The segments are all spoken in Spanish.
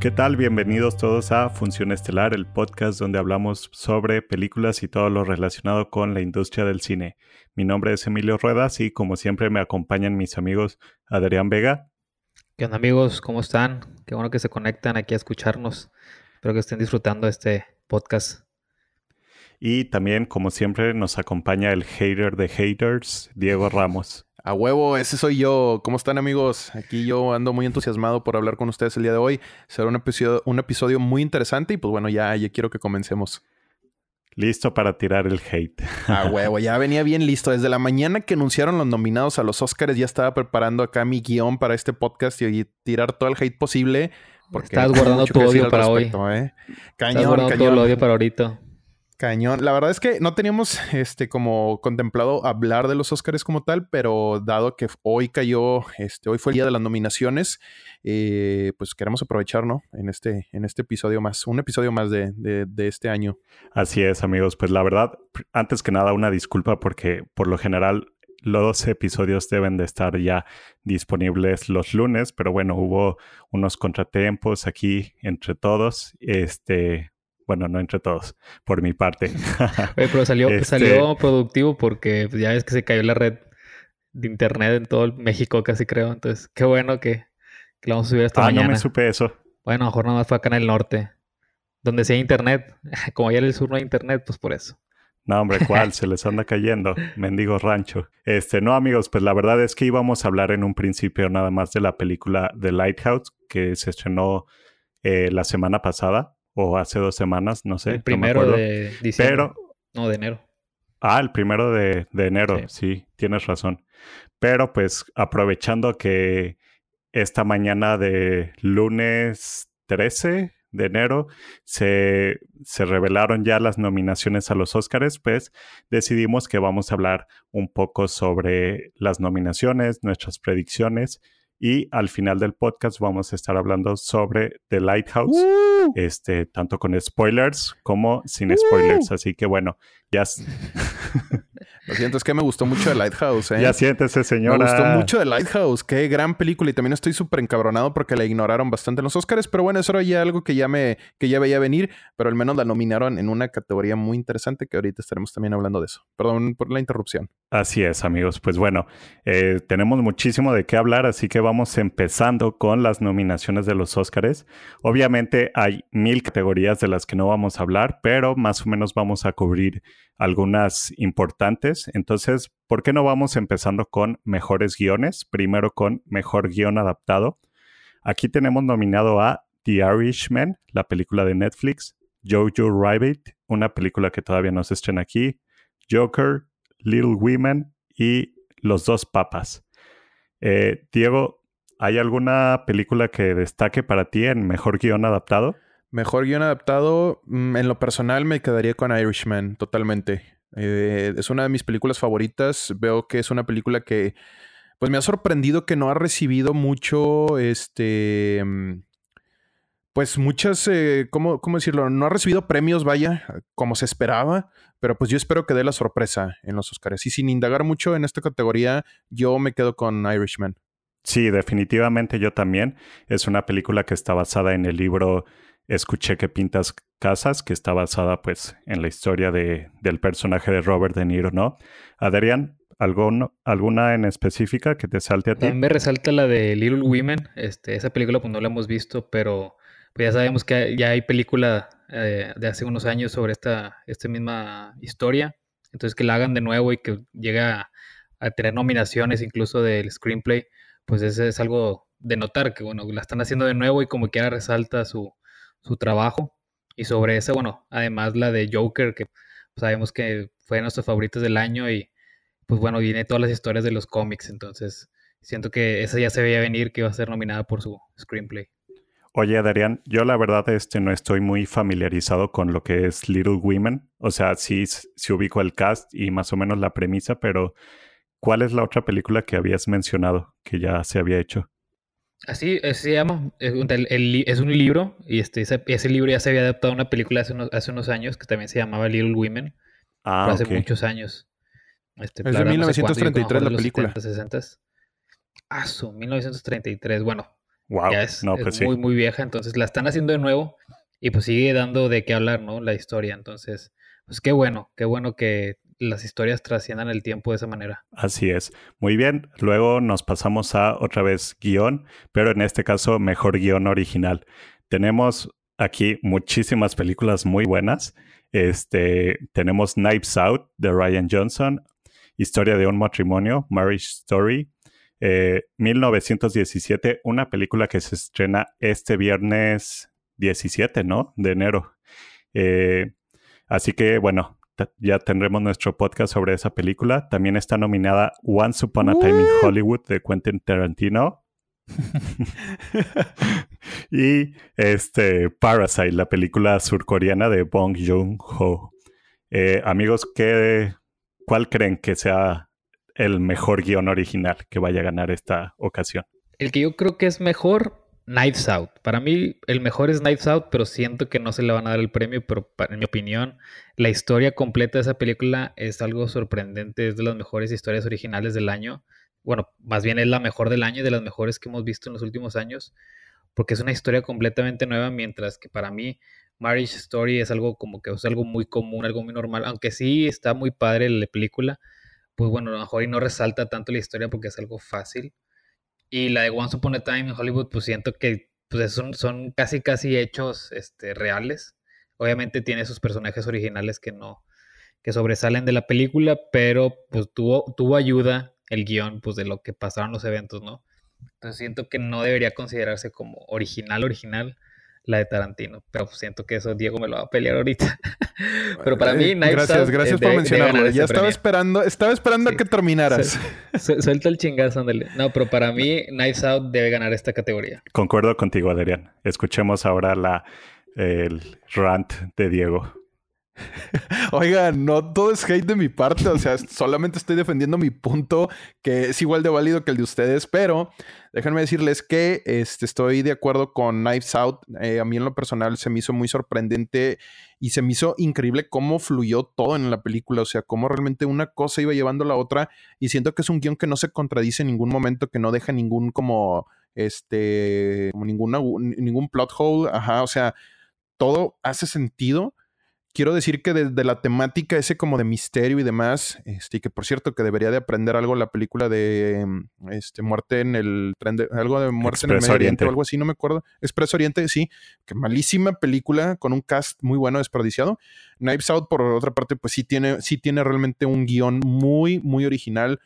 ¿Qué tal? Bienvenidos todos a Función Estelar, el podcast donde hablamos sobre películas y todo lo relacionado con la industria del cine. Mi nombre es Emilio Ruedas y como siempre me acompañan mis amigos Adrián Vega. ¿Qué onda amigos? ¿Cómo están? Qué bueno que se conectan aquí a escucharnos. Espero que estén disfrutando este podcast. Y también, como siempre, nos acompaña el hater de haters, Diego Ramos. A huevo, ese soy yo. ¿Cómo están amigos? Aquí yo ando muy entusiasmado por hablar con ustedes el día de hoy. Será un episodio, un episodio muy interesante y pues bueno, ya, ya quiero que comencemos. Listo para tirar el hate. A huevo, ya venía bien listo. Desde la mañana que anunciaron los nominados a los Oscars ya estaba preparando acá mi guion para este podcast y, tirar todo el hate posible. Porque Estás guardando tu odio para hoy. ¿eh? Cañón, Estás guardando todo el odio para ahorita. Cañón. La verdad es que no teníamos este como contemplado hablar de los Oscars como tal, pero dado que hoy cayó, este, hoy fue el día de las nominaciones, eh, pues queremos aprovechar, ¿no? En este, en este episodio más, un episodio más de, de, este año. Así es, amigos. Pues la verdad, antes que nada, una disculpa porque por lo general los episodios deben de estar ya disponibles los lunes, pero bueno, hubo unos contratiempos aquí entre todos. Este, bueno, no entre todos, por mi parte. pero salió, este salió productivo porque pues, ya ves que se cayó la red de internet en todo México, casi creo. Entonces, qué bueno que, que lo vamos a subir esta mañana. Ah, no me supe eso. Bueno, mejor nada más fue acá en el norte. Donde sí hay internet. Como allá en el sur no hay internet, pues por eso. No, hombre, ¿cuál? Se les anda cayendo. Mendigo rancho. Este, no, amigos, pues la verdad es que íbamos a hablar en un principio nada más de la película The Lighthouse, que se estrenó eh, la semana pasada o hace dos semanas, no sé. El primero de diciembre. Pero, no, de enero. Ah, el primero de, enero, sí. tienes razón. Pero pues aprovechando que esta mañana de lunes 13 de enero se, se, revelaron ya las nominaciones a los Óscares, pues decidimos que vamos a hablar un poco sobre las nominaciones, nuestras predicciones y al final del podcast vamos a estar hablando sobre The Lighthouse, este, tanto con spoilers como sin spoilers. Así que bueno, ya. Lo siento, es que me gustó mucho The Lighthouse. ¿eh? Ya siéntese, señora. Me gustó mucho The Lighthouse. Qué gran película. Y también estoy súper encabronado porque la ignoraron bastante en los Oscars. Pero bueno, eso era ya algo que ya, me, que ya veía venir. Pero al menos la nominaron en una categoría muy interesante que ahorita estaremos también hablando de eso. Perdón por la interrupción. Así es, amigos. Pues bueno, eh, tenemos muchísimo de qué hablar. Así que vamos empezando con las nominaciones de los Oscars. Obviamente hay mil categorías de las que no vamos a hablar, pero más o menos vamos a cubrir algunas importantes. Entonces, ¿por qué no vamos empezando con mejores guiones? Primero con mejor guion adaptado. Aquí tenemos nominado a The Irishman, la película de Netflix, Jojo Rabbit, una película que todavía no se estrena aquí, Joker, Little Women y Los dos papas. Eh, Diego, ¿hay alguna película que destaque para ti en mejor guion adaptado? Mejor guion adaptado, mm, en lo personal me quedaría con Irishman, totalmente. Eh, es una de mis películas favoritas. Veo que es una película que, pues me ha sorprendido que no ha recibido mucho, este, mm, pues muchas, eh, ¿cómo, ¿cómo, decirlo? No ha recibido premios, vaya, como se esperaba, pero pues yo espero que dé la sorpresa en los Oscars. Y sin indagar mucho en esta categoría, yo me quedo con Irishman. Sí, definitivamente yo también. Es una película que está basada en el libro escuché que pintas casas, que está basada pues en la historia de, del personaje de Robert De Niro, ¿no? Adrián, ¿alguna en específica que te salte a ti? me resalta la de Little Women, este, esa película pues no la hemos visto, pero pues ya sabemos que ya hay película eh, de hace unos años sobre esta, esta misma historia, entonces que la hagan de nuevo y que llegue a, tener nominaciones incluso del screenplay, pues ese es algo de notar, que bueno, la están haciendo de nuevo y como quiera resalta su, su trabajo. Y sobre eso, bueno, además la de Joker, que sabemos que fue de nuestros favoritos del año y pues bueno, viene todas las historias de los cómics, entonces siento que esa ya se veía venir que iba a ser nominada por su screenplay. Oye, Darian, yo la verdad este, no estoy muy familiarizado con lo que es Little Women. O sea, sí, sí ubico el cast y más o menos la premisa, pero ¿cuál es la otra película que habías mencionado que ya se había hecho? Así se llama. Es un, libro y este, ese, libro ya se había adaptado a una película hace unos, hace unos años que también se llamaba Little Women. Ah, hace muchos años. Este, es de 1933 la película. 60. Ah, su 1933. Bueno, Wow. Ya es, no, es pues sí. muy, muy vieja. Entonces la están haciendo de nuevo y pues sigue dando de qué hablar, ¿no? La historia. Entonces, pues qué bueno, qué bueno que las historias trasciendan el tiempo de esa manera. Así es. Muy bien. Luego nos pasamos a otra vez guion, pero en este caso mejor guion original. Tenemos aquí muchísimas películas muy buenas. Este, tenemos Knives Out de Ryan Johnson, Historia de un matrimonio, Marriage Story, eh, 1917, una película que se estrena este viernes 17, ¿no? De enero. Eh, así que, bueno, ya tendremos nuestro podcast sobre esa película. También está nominada Once Upon a Time in Hollywood de Quentin Tarantino. y este Parasite, la película surcoreana de Bong Joon-ho. Eh, amigos, ¿qué, ¿cuál creen que sea el mejor guion original que vaya a ganar esta ocasión? El que yo creo que es mejor, Knives Out. Para mí, el mejor es Knives Out, pero siento que no se le van a dar el premio. Pero en mi opinión, la historia completa de esa película es algo sorprendente. Es de las mejores historias originales del año. Bueno, más bien es la mejor del año y de las mejores que hemos visto en los últimos años. Porque es una historia completamente nueva, mientras que para mí Marriage Story es algo como que es algo muy común, algo muy normal. Aunque sí está muy padre la película, pues bueno, a lo mejor y no resalta tanto la historia porque es algo fácil. Y la de Once Upon a Time en Hollywood, pues siento que pues son, son casi, casi hechos este, reales. Obviamente tiene esos personajes originales que no, que sobresalen de la película, pero pues tuvo, tuvo ayuda el guion, pues de lo que pasaron los eventos, ¿no? Entonces siento que no debería considerarse como original, original la de Tarantino. Pero siento que eso Diego me lo va a pelear ahorita. Pero para mí, Knives Gracias, Out, gracias eh, por de- mencionarlo. Ya ese estaba premio. esperando, estaba esperando Sí. a que terminaras. Su- Suelta el chingazo, ándale. No, pero para mí, Knives Out debe ganar esta categoría. Concuerdo contigo, Adrián. Escuchemos ahora la, el rant de Diego. Oiga, no todo es hate de mi parte, o sea, solamente estoy defendiendo mi punto, que es igual de válido que el de ustedes, pero déjenme decirles que este, estoy de acuerdo con Knives Out. Eh, a mí en lo personal se me hizo muy sorprendente y se me hizo increíble cómo fluyó todo en la película, o sea, cómo realmente una cosa iba llevando a la otra y siento que es un guion que no se contradice en ningún momento, que no deja ningún como, este, como ningún plot hole, ajá, o sea, todo hace sentido quiero decir que desde la temática ese como de misterio y demás, este, y que por cierto que debería de aprender algo la película de mm, este, muerte en el tren de, algo de muerte en el Medio Oriente Oriente. o algo así, no me acuerdo. Expreso Oriente, sí, que malísima película con un cast muy bueno desperdiciado. Knives Out, por otra parte, pues sí tiene, sí tiene realmente un guion muy, muy original.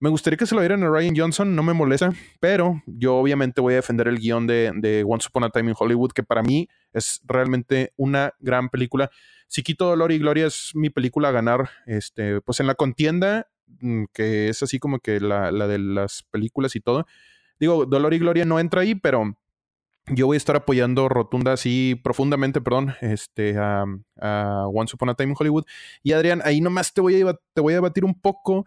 Me gustaría que se lo dieran a Ryan Johnson, no me molesta, pero yo obviamente voy a defender el guion de, Once Upon a Time in Hollywood, que para mí es realmente una gran película. Si quito Dolor y Gloria es mi película a ganar, este, pues en la contienda, mm, que es así como que la, de las películas y todo. Digo, Dolor y Gloria no entra ahí, pero yo voy a estar apoyando rotunda, así profundamente, perdón, este, a, Once Upon a Time in Hollywood. Y Adrián, ahí nomás te voy a, te voy a debatir un poco.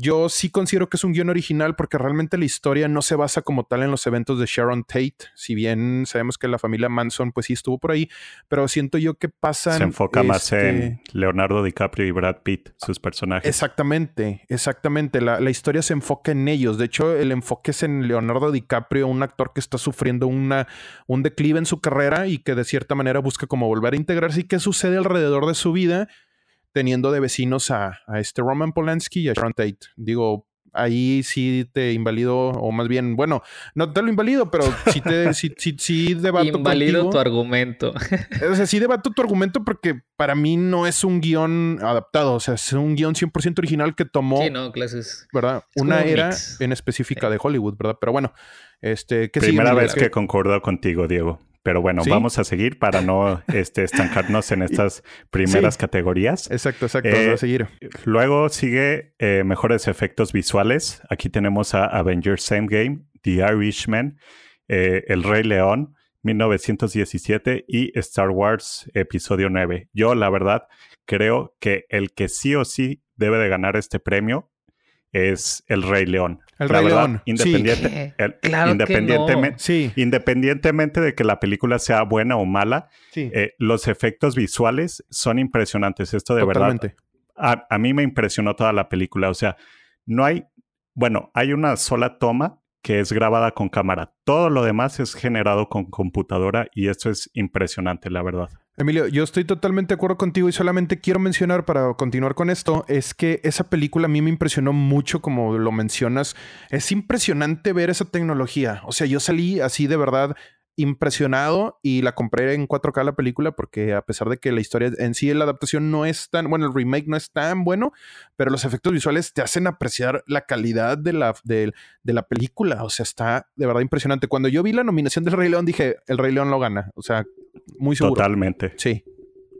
Yo sí considero que es un guion original porque realmente la historia no se basa como tal en los eventos de Sharon Tate. Si bien sabemos que la familia Manson pues sí estuvo por ahí, pero siento yo que pasan... Se enfoca más este, en Leonardo DiCaprio y Brad Pitt, sus personajes. Exactamente, exactamente. La, la historia se enfoca en ellos. De hecho, el enfoque es en Leonardo DiCaprio, un actor que está sufriendo una, un declive en su carrera y que de cierta manera busca como volver a integrarse. ¿Y qué sucede alrededor de su vida? Teniendo de vecinos a, a este Roman Polanski y a Sharon Tate. Digo, ahí sí te invalido, o más bien, bueno, no te lo invalido, pero sí te sí, sí, sí debato Invalido contigo. tu argumento. O sea, sí debato tu argumento porque para mí no es un guion adaptado, o sea, es un guion 100% original que tomó, Sí, no, clases. ¿verdad? es Una un era mix. en específica de Hollywood, ¿verdad? Pero bueno, este, ¿qué Primera sigue, vez que concuerdo contigo, Diego. Pero bueno, ¿Sí? vamos a seguir para no este, estancarnos en estas primeras Sí. categorías. Exacto, exacto, Eh, a seguir. Luego sigue eh, mejores efectos visuales. Aquí tenemos a Avengers Endgame, The Irishman, eh, El Rey León, 1917 y Star Wars Episodio 9. Yo, la verdad, creo que el que sí o sí debe de ganar este premio es El Rey León. El La Rey verdad, León, sí. Independiente, el- Claro que independientemente, Sí, independientemente de que la película sea buena o mala, sí, eh, los efectos visuales son impresionantes. Esto de verdad a, a mí me impresionó toda la película. O sea, no hay, bueno, hay una sola toma que es grabada con cámara. Todo lo demás es generado con computadora y esto es impresionante, la verdad. Emilio, yo estoy totalmente de acuerdo contigo y solamente quiero mencionar para continuar con esto, es que esa película a mí me impresionó mucho como lo mencionas. Es impresionante ver esa tecnología. O sea, yo salí así de verdad impresionado y la compré en 4K la película porque a pesar de que la historia en sí, la adaptación no es tan, bueno, el remake no es tan bueno, pero los efectos visuales te hacen apreciar la calidad de la, de, la película. O sea, está de verdad impresionante. Cuando yo vi la nominación del Rey León dije, el Rey León lo gana. O sea, muy seguro. Totalmente. Sí.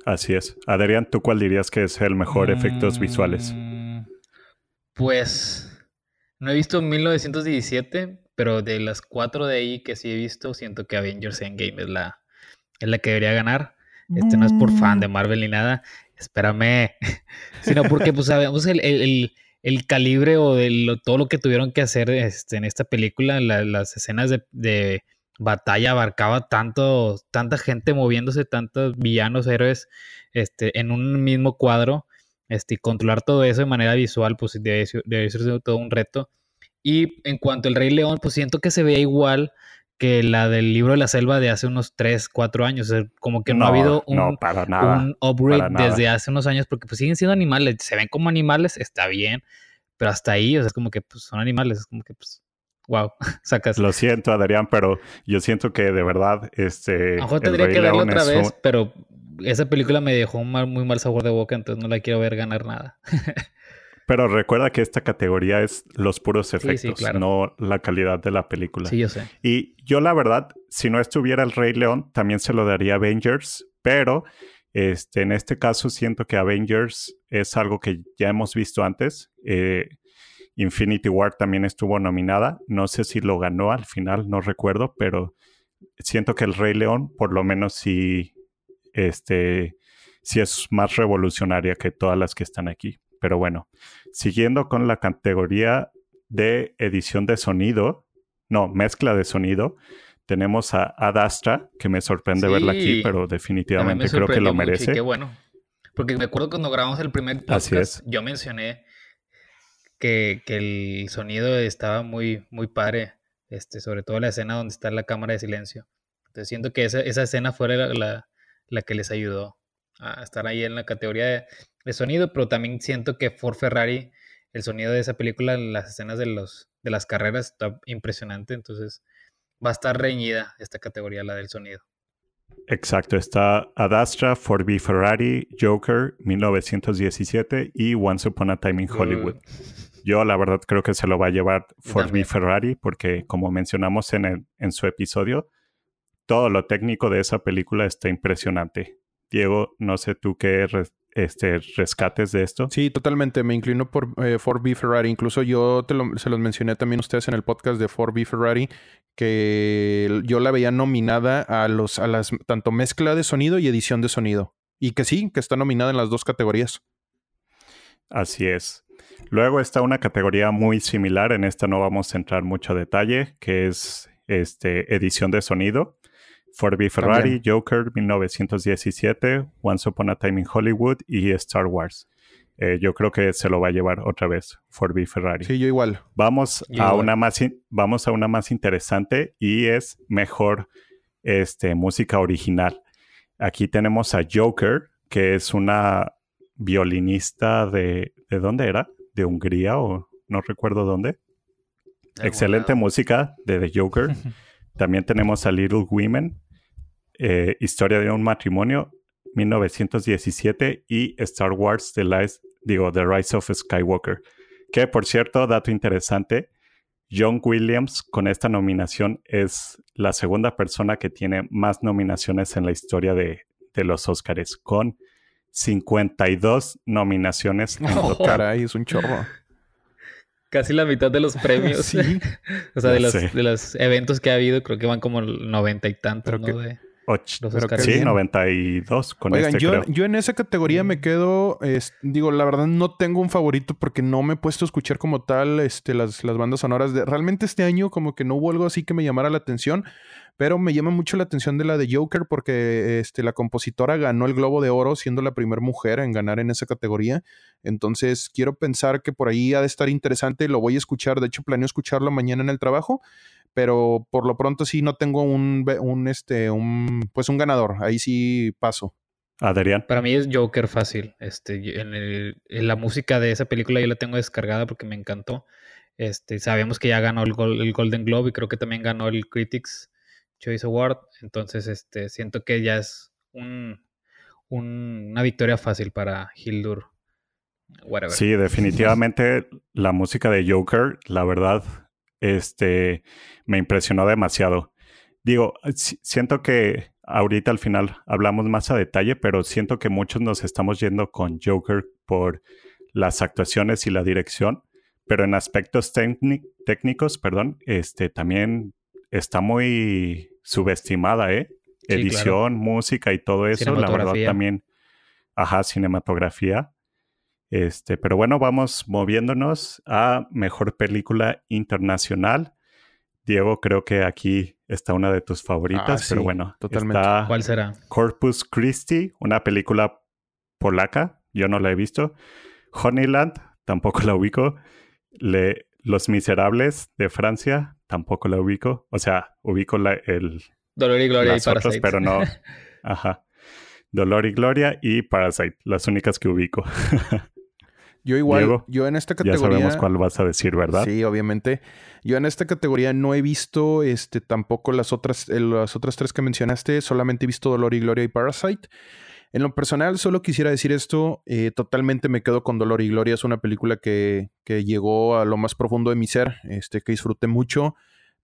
Así es. Adrián, ¿tú cuál dirías que es el mejor efectos visuales? Mm, pues no he visto 1917, pero de las cuatro de ahí que sí he visto, siento que Avengers Endgame es la, es la que debería ganar. Este no es por fan de mm. Marvel ni nada, espérame, sino porque pues sabemos el, el, el calibre o de todo lo que tuvieron que hacer este, en esta película, las escenas de, de, batalla abarcaba tanto, tanta gente moviéndose, tantos villanos, héroes, este, en un mismo cuadro, este, y controlar todo eso de manera visual, pues debe, debe ser todo un reto. Y en cuanto al Rey León, pues siento que se veía igual que la del libro de la selva de hace unos 3, 4 años. como que no, ha habido un, un upgrade desde hace unos años, porque pues siguen siendo animales, se ven como animales, está bien, pero hasta ahí, o sea, es como que pues, son animales, es como que pues, wow, sacas. Lo siento, Adrián, pero yo siento que de verdad, este. A lo mejor tendría que verla otra vez, pero esa película me dejó un muy mal sabor de boca, entonces no la quiero ver ganar nada. Pero recuerda que esta categoría es los puros efectos, no la calidad de la película. Sí, yo sé. Y yo la verdad, si no estuviera el Rey León, también se lo daría Avengers, pero este, en este caso siento que Avengers es algo que ya hemos visto antes. Eh, Infinity War también estuvo nominada. No sé si lo ganó al final, no recuerdo, pero siento que el Rey León, por lo menos sí, este, sí es más revolucionaria que todas las que están aquí. Pero bueno, siguiendo con la categoría de edición de sonido, no, mezcla de sonido, tenemos a Adastra, que me sorprende verla aquí, pero definitivamente creo que lo merece. qué bueno. Porque me acuerdo cuando grabamos el primer podcast, yo mencioné que, el sonido estaba muy, muy padre, este, sobre todo la escena donde está la cámara de silencio. Entonces siento que esa, escena fue la, la, que les ayudó a estar ahí en la categoría de, de sonido, pero también siento que Ford Ferrari, el sonido de esa película, las escenas de, los, de las carreras, está impresionante, entonces va a estar reñida esta categoría, la del sonido. Exacto, está Adastra, Ford v Ferrari, Joker, 1917 y Once Upon a Time in Hollywood. Yo la verdad creo que se lo va a llevar Ford v Ferrari porque como mencionamos en, el, en su episodio, todo lo técnico de esa película está impresionante. Diego, no sé tú qué este, rescates de esto. Sí, totalmente. Me inclino por eh, Ford B Ferrari. Incluso yo se los mencioné también a ustedes en el podcast de Ford B Ferrari, que yo la veía nominada a los a las tanto mezcla de sonido y edición de sonido. Y que sí, que está nominada en las dos categorías. Así es. Luego está una categoría muy similar, en esta no vamos a entrar mucho detalle, que es este, edición de sonido. Ford v Ferrari, Joker 1917, Once Upon a Time in Hollywood y Star Wars. Eh, yo creo que se lo va a llevar otra vez Ford v Ferrari. Sí, yo igual. Vamos, a, Una más vamos a una más interesante y es mejor este, música original. Aquí tenemos a Joker, que es una violinista de... ¿De dónde era? ¿De Hungría o no recuerdo dónde? Excelente música de The Joker. También tenemos a Little Women, eh, Historia de un matrimonio, 1917 y Star Wars The, digo, The Rise of Skywalker. Que por cierto, dato interesante, John Williams con esta nominación es la segunda persona que tiene más nominaciones en la historia de, los Oscars, con 52 nominaciones. En oh, caray, es un chorro. Casi la mitad de los premios. sí. o sea, de los, de los, eventos que ha habido, creo que van como noventa y tantos, ¿no? sí, 92 con Oigan, este, yo, yo en esa categoría me quedo, digo, la verdad no tengo un favorito porque no me he puesto a escuchar como tal este, las, las bandas sonoras. De, realmente este año como que no hubo algo así que me llamara la atención, pero me llama mucho la atención de la de Joker porque este, la compositora ganó el Globo de Oro siendo la primera mujer en ganar en esa categoría. Entonces quiero pensar que por ahí ha de estar interesante, lo voy a escuchar, de hecho planeo escucharlo mañana en el trabajo pero por lo pronto sí no tengo un, un, este, un, pues un ganador. Ahí sí paso. Adrián. Para mí es Joker fácil. Este, en, el, en, la música de esa película yo la tengo descargada porque me encantó. Este, sabemos que ya ganó el, el, Golden Globe y creo que también ganó el Critics Choice Award. Entonces, este, siento que ya es un, un, una victoria fácil para Hildur. Whatever. Sí, definitivamente la música de Joker, la verdad, este, me impresionó demasiado. Digo, siento que ahorita al final hablamos más a detalle, pero siento que muchos nos estamos yendo con Joker por las actuaciones y la dirección, pero en aspectos técnicos, perdón, este, también está muy subestimada, ¿eh? Edición, música y todo eso, la verdad también, ajá, cinematografía. Este, pero bueno, vamos moviéndonos a mejor película internacional. Diego, creo que aquí está una de tus favoritas, ah, pero bueno, totalmente. ¿Cuál será? Corpus Christi, una película polaca, yo no la he visto. Honeyland, tampoco la ubico. Los Miserables de Francia, tampoco la ubico. O sea, ubico la, el... Dolor y Gloria y Parasite. pero no. Ajá. Dolor y Gloria y Parasite, las únicas que ubico. Yo igual, yo en esta categoría... Ya sabemos cuál vas a decir, ¿verdad? Sí, obviamente. Yo en esta categoría no he visto este, tampoco las otras, eh, las otras tres que mencionaste, solamente he visto Dolor y Gloria y Parasite. En lo personal, solo quisiera decir esto, eh, totalmente me quedo con Dolor y Gloria, es una película que, que llegó a lo más profundo de mi ser, este, que disfruté mucho.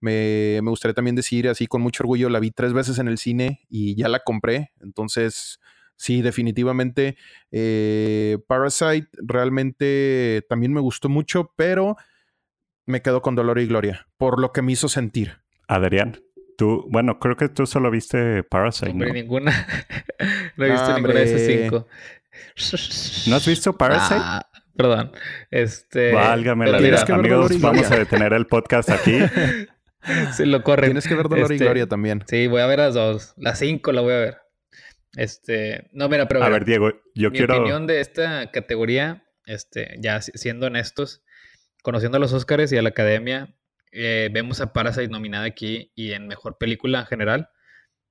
Me, me, gustaría también decir, así con mucho orgullo, la vi tres veces en el cine y ya la compré, entonces sí, definitivamente. Eh, Parasite realmente también me gustó mucho, pero me quedo con dolor y gloria por lo que me hizo sentir. Adrián, tú, bueno, creo que tú solo viste Parasite. Hombre, ninguna. no he visto ninguna de esas cinco. ¿No has visto Parasite? Ah, perdón. Este. Válgame, amigos, vamos a detener el podcast aquí. Sí, lo corren. Tienes que ver Dolor y este, Gloria también. Sí, voy a ver las dos. Las cinco la voy a ver. Este, no, mira, pero. A ver, Diego, yo mi quiero. Mi opinión de esta categoría, este, ya siendo honestos, conociendo a los Oscars y a la academia, eh, vemos a Parasite nominada aquí y en mejor película en general.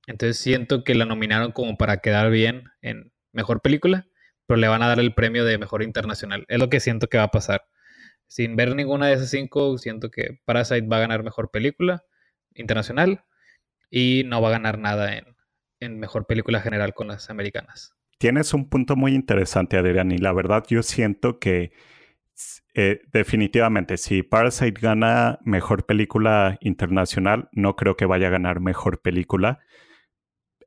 Entonces siento que la nominaron como para quedar bien en mejor película, pero le van a dar el premio de mejor internacional. Es lo que siento que va a pasar. Sin ver ninguna de esas cinco, siento que Parasite va a ganar mejor película internacional y no va a ganar nada en en mejor película general con las americanas. Tienes un punto muy interesante, Adrián, y la verdad yo siento que eh, definitivamente si Parasite gana mejor película internacional, no creo que vaya a ganar mejor película.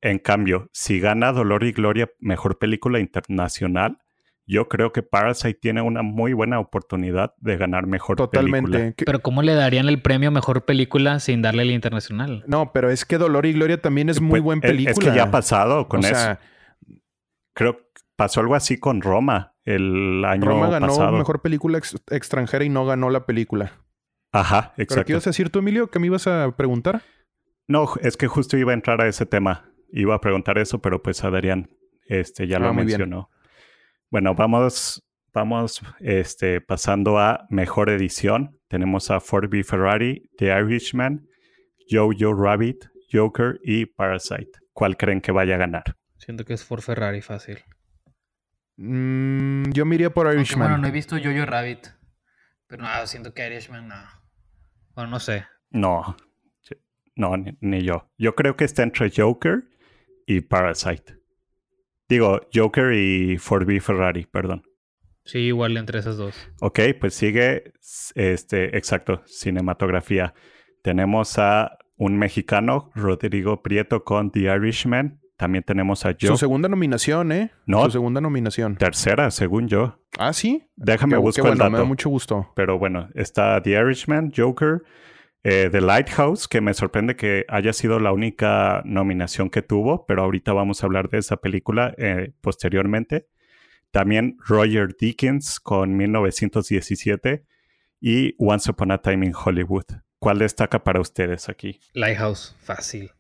En cambio, si gana Dolor y Gloria mejor película internacional, yo creo que Parasite tiene una muy buena oportunidad de ganar mejor Totalmente. Pero ¿cómo le darían el premio mejor película sin darle el internacional? No, pero es que Dolor y Gloria también es muy pues, buen película. Es que ya ha pasado con eso. creo que pasó algo así con Roma el año Roma ganó mejor película extranjera y no ganó la película. Ajá, exacto. ¿Pero qué ibas a decir tú, Emilio? ¿Qué me ibas a preguntar? No, es que justo iba a entrar a ese tema. Iba a preguntar eso, pero pues Adrián este, ya lo ah, mencionó. Bueno, vamos, vamos este, pasando a mejor edición. Tenemos a Ford B. Ferrari, The Irishman, Jojo Rabbit, Joker y Parasite. ¿Cuál creen que vaya a ganar? Siento que es Ford Ferrari fácil. Mm, yo me iría por Irishman. bueno, no he visto Jojo Rabbit. Pero no, siento que Irishman no. Bueno, no sé. No. No, ni, ni yo. Yo creo que está entre Joker y Parasite. Digo, Joker y Ford Ferrari, perdón. Sí, igual entre esas dos. Ok, pues sigue, este, exacto, cinematografía. Tenemos a un mexicano, Rodrigo Prieto, con The Irishman. También tenemos a Joe. Su segunda nominación, ¿eh? No. Su segunda nominación. Tercera, según yo. Ah, sí. Déjame buscar el dato. Me da mucho gusto. Pero bueno, está The Irishman, Joker, Eh, The Lighthouse, que me sorprende que haya sido la única nominación que tuvo, pero ahorita vamos a hablar de esa película eh, posteriormente. También Roger Dickens con 1917 y Once Upon a Time in Hollywood. ¿Cuál destaca para ustedes aquí? Lighthouse, fácil.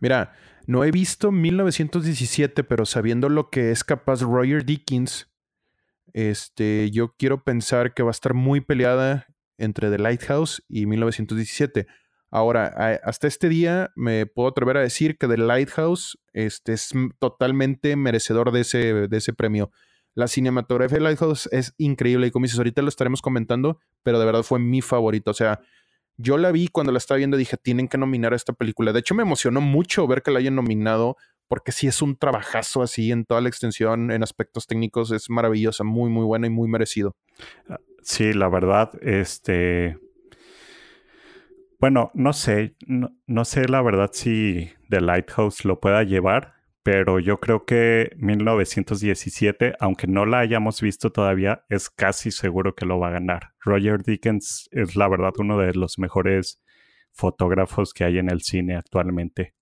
Mira, no he visto 1917, pero sabiendo lo que es capaz Roger Dickens, este, yo quiero pensar que va a estar muy peleada entre The Lighthouse y 1917. Ahora, hasta este día me puedo atrever a decir que The Lighthouse este, es totalmente merecedor de ese, de ese premio. La cinematografía de Lighthouse es increíble y como dices, ahorita lo estaremos comentando, pero de verdad fue mi favorito. O sea, yo la vi cuando la estaba viendo dije, tienen que nominar a esta película. De hecho, me emocionó mucho ver que la hayan nominado porque sí es un trabajazo así en toda la extensión, en aspectos técnicos, es maravillosa, muy, muy buena y muy merecido. Ah, sí, la verdad, este... Bueno, no sé, no, sé la verdad si The Lighthouse lo pueda llevar, pero yo creo que 1917, aunque no la hayamos visto todavía, es casi seguro que lo va a ganar. Roger Dickens es la verdad uno de los mejores fotógrafos que hay en el cine actualmente.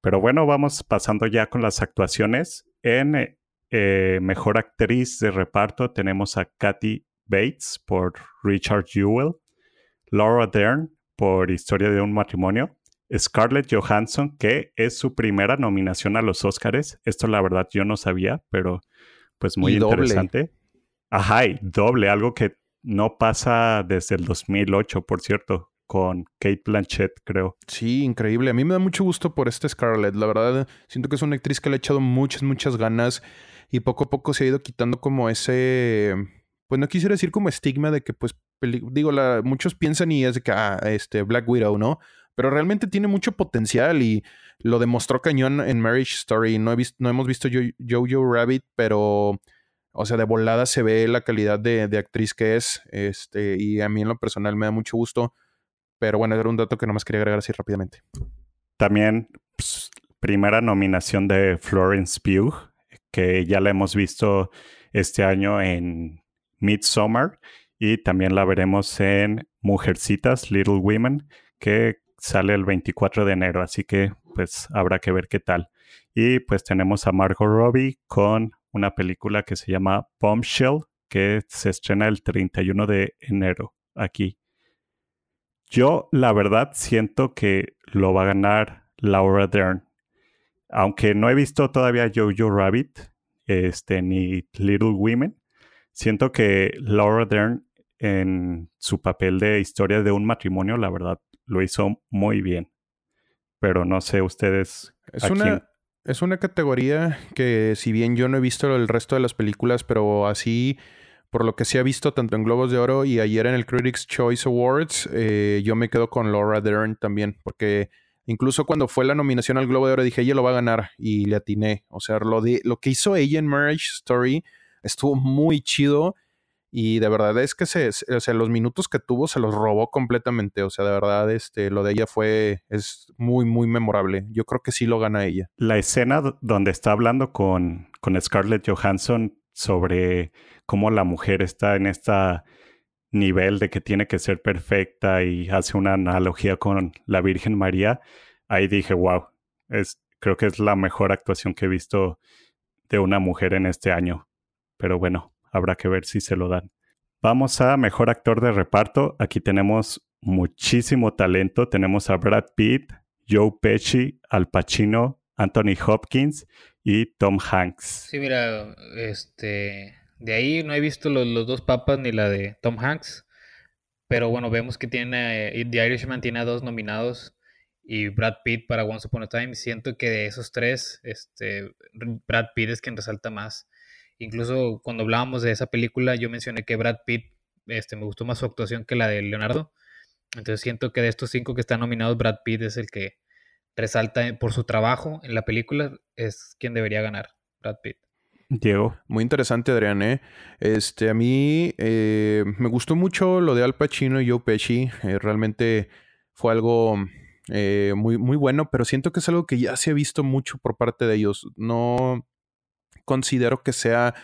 Pero bueno, vamos pasando ya con las actuaciones. En eh, Mejor Actriz de Reparto tenemos a Kathy Bates por Richard Jewell, Laura Dern por Historia de un matrimonio, Scarlett Johansson, que es su primera nominación a los Oscars. Esto la verdad yo no sabía, pero pues muy interesante. Ajá, y doble, algo que no pasa desde el 2008, por cierto con Kate Blanchett, creo. Sí, increíble. A mí me da mucho gusto por este Scarlett. La verdad, siento que es una actriz que le ha echado muchas, muchas ganas y poco a poco se ha ido quitando como ese, pues no quisiera decir como estigma de que, pues, digo, la, muchos piensan y es de que, ah, este, Black Widow, ¿no? Pero realmente tiene mucho potencial y lo demostró cañón en Marriage Story. No, he visto, no hemos visto Jojo Rabbit, pero... O sea, de volada se ve la calidad de, de, actriz que es. Este, y a mí en lo personal me da mucho gusto pero bueno, era un dato que no más quería agregar así rápidamente. También, pues, primera nominación de Florence Pugh, que ya la hemos visto este año en Midsommar y también la veremos en Mujercitas, Little Women, que sale el 24 de enero, así que pues habrá que ver qué tal. Y pues tenemos a Margot Robbie con una película que se llama Bombshell, que se estrena el 31 de enero aquí. Yo, la verdad, siento que lo va a ganar Laura Dern. Aunque no he visto todavía Jojo Rabbit, este, ni Little Women, siento que Laura Dern en su papel de historia de un matrimonio, la verdad, lo hizo muy bien. Pero no sé ustedes. Es una, es una categoría que, si bien yo no he visto el resto de las películas, pero así por lo que se ha visto tanto en Globos de Oro y ayer en el Critics Choice Awards, eh, yo me quedo con Laura Dern también, porque incluso cuando fue la nominación al Globo de Oro dije, ella lo va a ganar y le atiné. O sea, lo, de, lo que hizo ella en Marriage Story estuvo muy chido y de verdad es que se, o sea, los minutos que tuvo se los robó completamente. O sea, de verdad, este, lo de ella fue, es muy, muy memorable. Yo creo que sí lo gana ella. La escena donde está hablando con, con Scarlett Johansson sobre cómo la mujer está en este nivel de que tiene que ser perfecta y hace una analogía con la Virgen María, ahí dije, wow, es, creo que es la mejor actuación que he visto de una mujer en este año. Pero bueno, habrá que ver si se lo dan. Vamos a mejor actor de reparto. Aquí tenemos muchísimo talento. Tenemos a Brad Pitt, Joe Pesci, Al Pacino, Anthony Hopkins y Tom Hanks. Sí, mira, este, de ahí no he visto los, dos papas ni la de Tom Hanks, pero bueno, vemos que tiene, eh, The Irishman tiene a dos nominados y Brad Pitt para Once Upon a Time. Siento que de esos tres, este, Brad Pitt es quien resalta más. Incluso cuando hablábamos de esa película, yo mencioné que Brad Pitt, este, me gustó más su actuación que la de Leonardo. Entonces siento que de estos cinco que están nominados, Brad Pitt es el que resalta por su trabajo en la película, es quien debería ganar, Brad Pitt. Diego. Muy interesante, Adrián. ¿eh? Este, a mí eh, me gustó mucho lo de Al Pacino y Joe Pesci. Eh, realmente fue algo eh, muy, muy bueno, pero siento que es algo que ya se ha visto mucho por parte de ellos. No considero que sea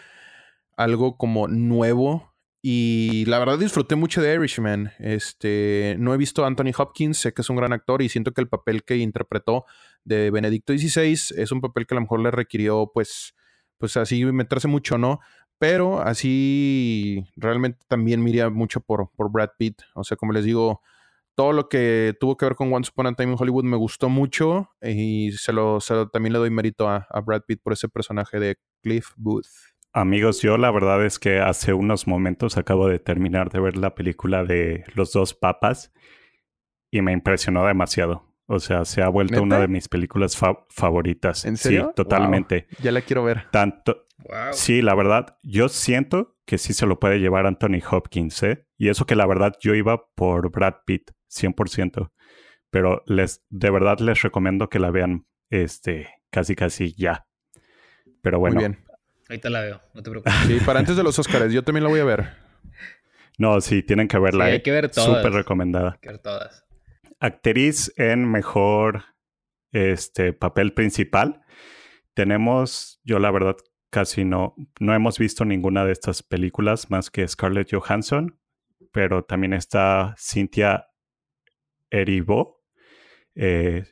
algo como nuevo Y la verdad disfruté mucho de Irishman. Este, no he visto a Anthony Hopkins, sé que es un gran actor y siento que el papel que interpretó de Benedicto XVI es un papel que a lo mejor le requirió, pues, pues así meterse mucho, ¿no? Pero así realmente también miría mucho por, por Brad Pitt. O sea, como les digo, todo lo que tuvo que ver con Once Upon a Time in Hollywood me gustó mucho y se lo, también le doy mérito a, a Brad Pitt por ese personaje de Cliff Booth. Amigos, yo la verdad es que hace unos momentos acabo de terminar de ver la película de Los dos papas y me impresionó demasiado. O sea, se ha vuelto una de mis películas favoritas. ¿En serio? Sí, totalmente. Ya la quiero ver. Tanto. Sí, la verdad, yo siento que sí se lo puede llevar Anthony Hopkins, ¿eh? Y eso que la verdad yo iba por Brad Pitt, 100%. Pero les, de verdad les recomiendo que la vean, este, casi casi ya. Pero bueno, Muy bien. Ahorita la veo, no te preocupes. Sí, para antes de los Oscars, yo también la voy a ver. No, sí, tienen que verla. hay ¿eh? que ver todas. Súper recomendada. Hay que ver todas. Actriz en mejor este, papel principal. Tenemos, yo la verdad casi no, no hemos visto ninguna de estas películas más que Scarlett Johansson, pero también está Cynthia Erivo, eh,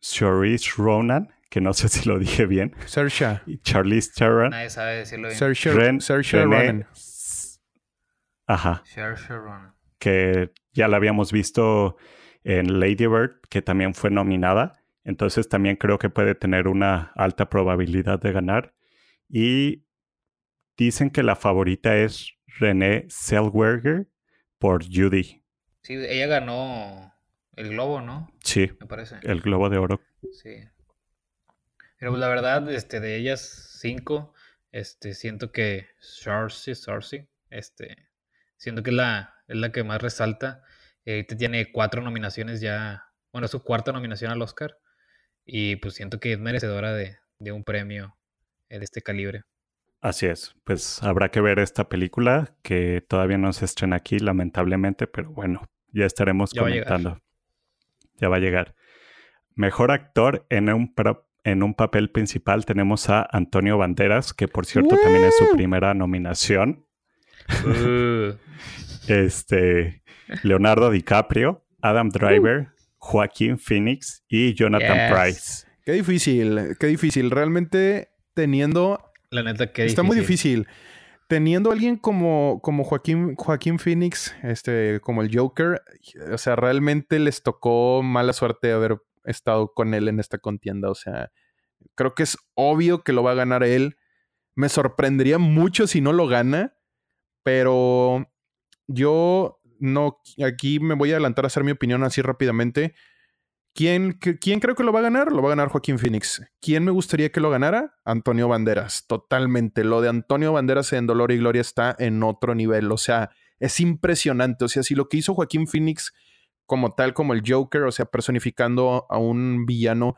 Charlize Ronan, que no sé si lo dije bien. Y Charlize Theron. Nadie sabe decirlo bien. Saoirse, Ren- Saoirse René- Ronan. Ajá. Saoirse Ronan. que ya la habíamos visto en Lady Bird, que también fue nominada. Entonces también creo que puede tener una alta probabilidad de ganar. Y dicen que la favorita es Renée Zellweger por Judy. Sí, ella ganó el Globo, ¿no? Sí, Me parece. el Globo de Oro. Sí. Pero pues, la verdad, este, de ellas cinco, este, siento que Saoirse, Saoirse, este, siento que es la, es la que más resalta. Eh, ahorita tiene cuatro nominaciones ya, bueno, es su cuarta nominación al Oscar. Y pues siento que es merecedora de, de un premio eh, de este calibre. Así es. Pues habrá que ver esta película que todavía no se estrena aquí, lamentablemente, pero bueno, ya estaremos Ya va comentando. Ya va a llegar. Mejor actor en un, en un papel principal tenemos a Antonio Banderas, que por cierto también es su primera nominación. Uh, Este, Leonardo DiCaprio, Adam Driver, Joaquín Phoenix y Jonathan Yes. Price. Qué difícil, qué difícil. Realmente teniendo la neta que Está muy difícil. Teniendo a alguien como, como Joaquín, Joaquín Phoenix, este, como el Joker, o sea, realmente les tocó mala suerte haber estado con él en esta contienda. O sea, creo que es obvio que lo va a ganar él. Me sorprendería mucho si no lo gana, pero yo no, aquí me voy a adelantar a hacer mi opinión así rápidamente. ¿Quién, ¿Quién creo que lo va a ganar? Lo va a ganar Joaquín Phoenix. ¿Quién me gustaría que lo ganara? Antonio Banderas, totalmente. Lo de Antonio Banderas en Dolor y Gloria está en otro nivel. O sea, es impresionante. O sea, si lo que hizo Joaquín Phoenix como tal, como el Joker, o sea, personificando a un villano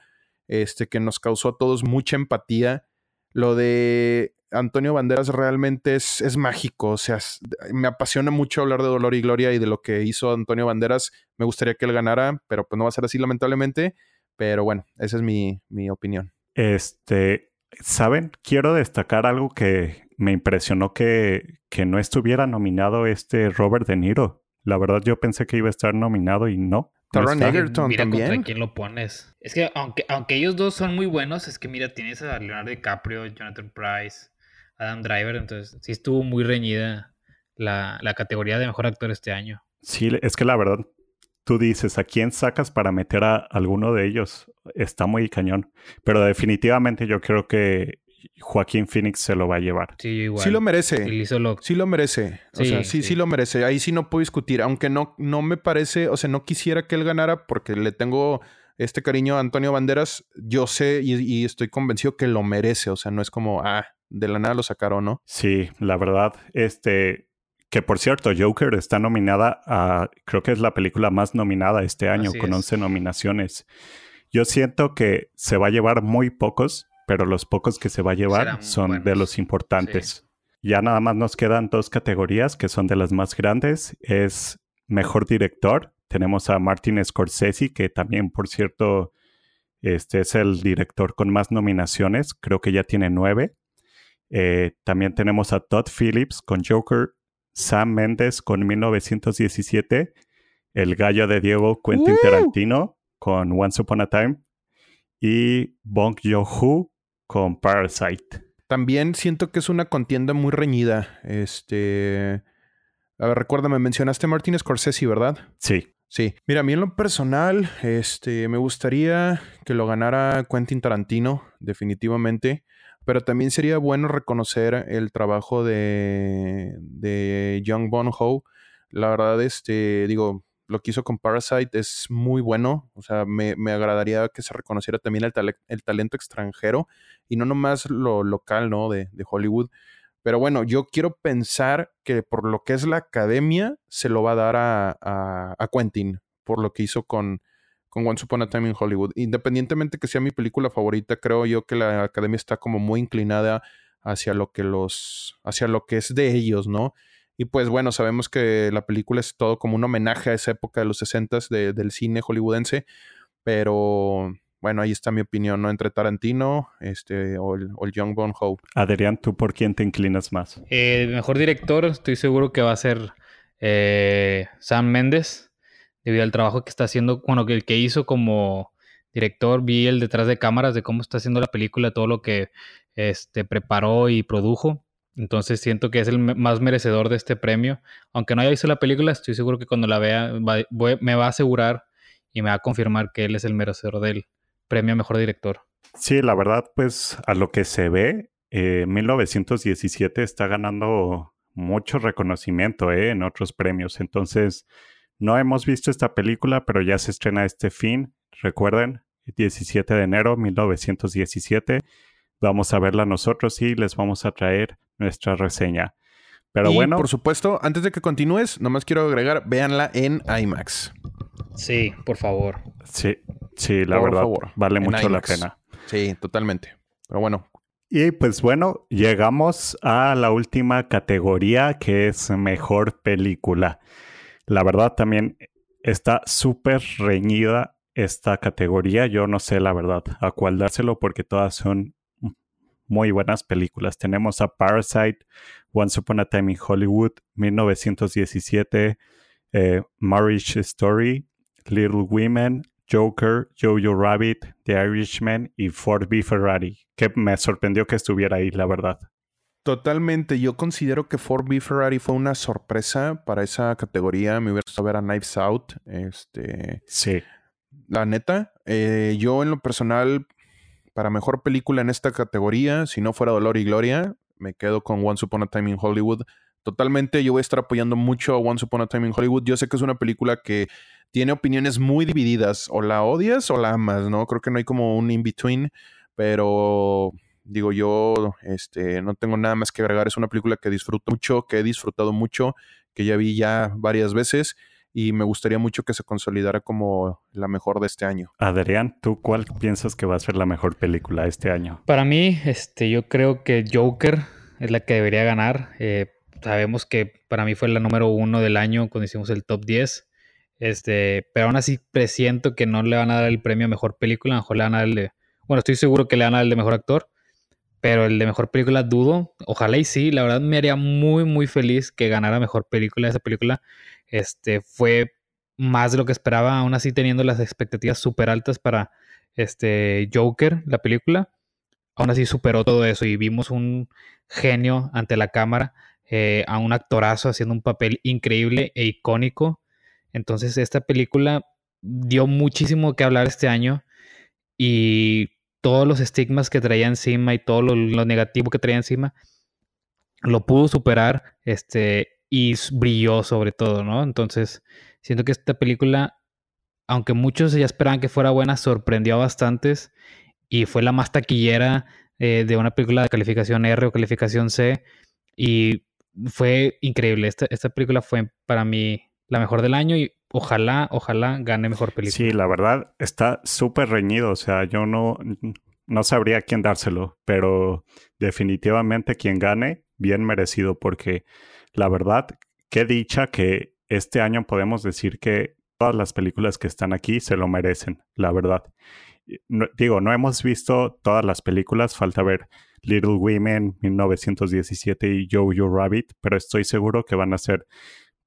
este, que nos causó a todos mucha empatía, lo de Antonio Banderas realmente es, es mágico. O sea, es- me apasiona mucho hablar de Dolor y Gloria y de lo que hizo Antonio Banderas. Me gustaría que él ganara, pero pues no va a ser así lamentablemente. Pero bueno, esa es mi, mi opinión. Este, ¿saben? Quiero destacar algo que me impresionó que, que no estuviera nominado este Robert De Niro. La verdad yo pensé que iba a estar nominado y no. Taron. Egerton mira también. contra quién lo pones. Es que aunque, aunque ellos dos son muy buenos, es que mira, tienes a Leonardo DiCaprio, Jonathan Price, Adam Driver, entonces sí estuvo muy reñida la, la categoría de mejor actor este año. Sí, es que la verdad, tú dices, ¿a quién sacas para meter a alguno de ellos? Está muy cañón. Pero definitivamente yo creo que Joaquín Phoenix se lo va a llevar. Sí, igual. Sí lo merece. Lo- Sí lo merece. O Sí, sea, sí, sí, sí. lo merece. Ahí sí no puedo discutir. Aunque no, no me parece, o sea, no quisiera que él ganara porque le tengo este cariño a Antonio Banderas. Yo sé y, y estoy convencido que lo merece. O sea, no es como, ah, de la nada lo sacaron, ¿no? Sí, la verdad, este, que por cierto, Joker está nominada a, creo que es la película más nominada este año, Así con es. 11 nominaciones. Yo siento que se va a llevar muy pocos, pero los pocos que se va a llevar Serán son de los importantes. Ya nada más nos quedan dos categorías que son de las más grandes. Es mejor director. Tenemos a Martin Scorsese, que también, por cierto, este es el director con más nominaciones. Creo que ya tiene nueve. Eh, también tenemos a Todd Phillips con Joker, Sam Mendes con 1917, El gallo de Diego Quentin Tarantino con Once Upon a Time y Bong Joon-ho con Parasite. También siento que es una contienda muy reñida. Este. A ver, recuérdame, mencionaste Martin Scorsese, ¿verdad? Sí. Sí. Mira, a mí en lo personal, este, me gustaría que lo ganara Quentin Tarantino, definitivamente. Pero también sería bueno reconocer el trabajo de, de Young Bon Ho. La verdad, este, digo, lo que hizo con Parasite es muy bueno. O sea, me, agradaría que se reconociera también el, talento extranjero y no nomás lo local, ¿no? De, de, Hollywood. Pero bueno, yo quiero pensar que por lo que es la academia, se lo va a dar a, a, Quentin, por lo que hizo con, con Once Upon a Time in Hollywood. Independientemente que sea mi película favorita, creo yo que la academia está como muy inclinada hacia lo que los, hacia lo que es de ellos, ¿no? Y pues bueno, sabemos que la película es todo como un homenaje a esa época de los 60 de, del cine hollywoodense, pero bueno, ahí está mi opinión, ¿no? Entre Tarantino este, o, el, Young Bon Ho. Adrián, ¿tú por quién te inclinas más? el mejor director, estoy seguro que va a ser eh, Sam Mendes, debido al trabajo que está haciendo, bueno, el que hizo como director, vi el detrás de cámaras de cómo está haciendo la película, todo lo que este, preparó y produjo. Entonces siento que es el más merecedor de este premio. Aunque no haya visto la película, estoy seguro que cuando la vea me va a asegurar y me va a confirmar que él es el merecedor del premio a mejor director. Sí, la verdad, pues a lo que se ve, 1917 eh, está ganando mucho reconocimiento eh, en otros premios. Entonces, no hemos visto esta película, pero ya se estrena este fin. Recuerden, 17 de enero 1917. Vamos a verla nosotros y les vamos a traer nuestra reseña. Pero bueno. Por supuesto, antes de que continúes, nomás quiero agregar, véanla en IMAX. Sí, por favor. Sí, sí, la verdad. Vale mucho la pena. Sí, totalmente. Pero bueno. Y pues bueno, llegamos a la última categoría que es mejor película. La verdad también está súper reñida esta categoría. Yo no sé la verdad a cuál dárselo porque todas son muy buenas películas. Tenemos a Parasite, Once Upon a Time in Hollywood, 1917, eh, Marriage Story, Little Women, Joker, Jojo Rabbit, The Irishman y Ford B. Ferrari, que me sorprendió que estuviera ahí, la verdad. Totalmente, yo considero que Ford B. Ferrari fue una sorpresa para esa categoría. Me hubiera gustado ver a Knives Out. Este, sí. La neta, eh, yo en lo personal para mejor película en esta categoría, si no fuera Dolor y Gloria, me quedo con Once Upon a Time in Hollywood. Totalmente, yo voy a estar apoyando mucho a Once Upon a Time in Hollywood. Yo sé que es una película que tiene opiniones muy divididas. O la odias o la amas, ¿no? Creo que no hay como un in-between, pero digo yo, este, no tengo nada más que agregar. Es una película que disfruto mucho, que he disfrutado mucho, que ya vi ya varias veces y me gustaría mucho que se consolidara como la mejor de este año. Adrián, ¿tú cuál piensas que va a ser la mejor película este año? Para mí, este, yo creo que Joker es la que debería ganar. Eh, sabemos que para mí fue la número uno del año cuando hicimos el top 10. Este, pero aún así presiento que no le van a dar el premio a mejor película, a lo mejor le van a dar el de. Bueno, estoy seguro que le van a dar el de mejor actor, pero el de mejor película dudo. Ojalá y sí, la verdad me haría muy, muy feliz que ganara mejor película esa película este, fue más de lo que esperaba, aún así teniendo las expectativas súper altas para este, Joker, la película. Aún así superó todo eso y vimos un genio ante la cámara, eh, a un actorazo haciendo un papel increíble e icónico. Entonces esta película dio muchísimo que hablar este año y todos los estigmas que traía encima y todo lo, negativo que traía encima lo pudo superar este y brilló sobre todo, ¿no? Entonces, siento que esta película, aunque muchos ya esperaban que fuera buena, sorprendió a bastantes y fue la más taquillera eh, de una película de calificación R o calificación C y fue increíble. Esta, esta película fue para mí la mejor del año y ojalá, ojalá gane mejor película. Sí, la verdad está súper reñido, o sea, yo no, no sabría quién dárselo, pero definitivamente quien gane, bien merecido porque la verdad, qué dicha que este año podemos decir que todas las películas que están aquí se lo merecen, la verdad. digo, no hemos visto todas las películas, falta ver Little Women, 1917 y Jojo Rabbit, pero estoy seguro que van a ser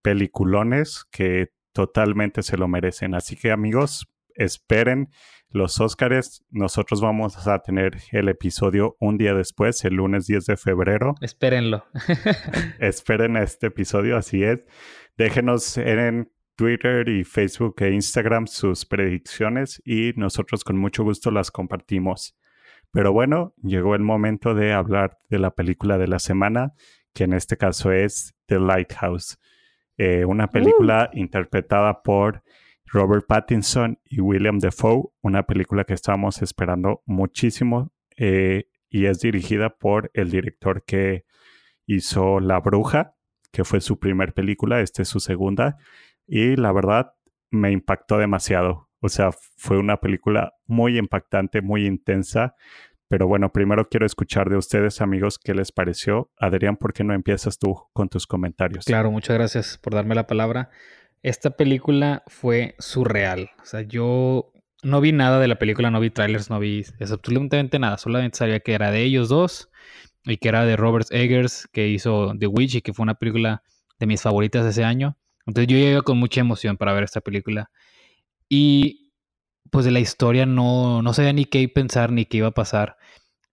peliculones que totalmente se lo merecen. Así que amigos, esperen los Óscares. Nosotros vamos a tener el episodio un día después, el lunes 10 de febrero. Espérenlo. Esperen este episodio, así es. Déjenos en Twitter y Facebook e Instagram sus predicciones y nosotros con mucho gusto las compartimos. Pero bueno, llegó el momento de hablar de la película de la semana, que en este caso es The Lighthouse, eh, una película interpretada por Robert Pattinson y William Defoe, una película que estábamos esperando muchísimo eh, y es dirigida por el director que hizo La Bruja, que fue su primer película, esta es su segunda, y la verdad me impactó demasiado. O sea, fue una película muy impactante, muy intensa. Pero bueno, primero quiero escuchar de ustedes, amigos, qué les pareció. Adrián, ¿por qué no empiezas tú con tus comentarios? Claro, muchas gracias por darme la palabra. Esta película fue surreal. O sea, yo no vi nada de la película, no vi trailers, no vi absolutamente nada. Solamente sabía que era de ellos dos y que era de Robert Eggers, que hizo The Witch y que fue una película de mis favoritas de ese año. Entonces yo llegué con mucha emoción para ver esta película. Y pues de la historia no, no sabía ni qué pensar ni qué iba a pasar.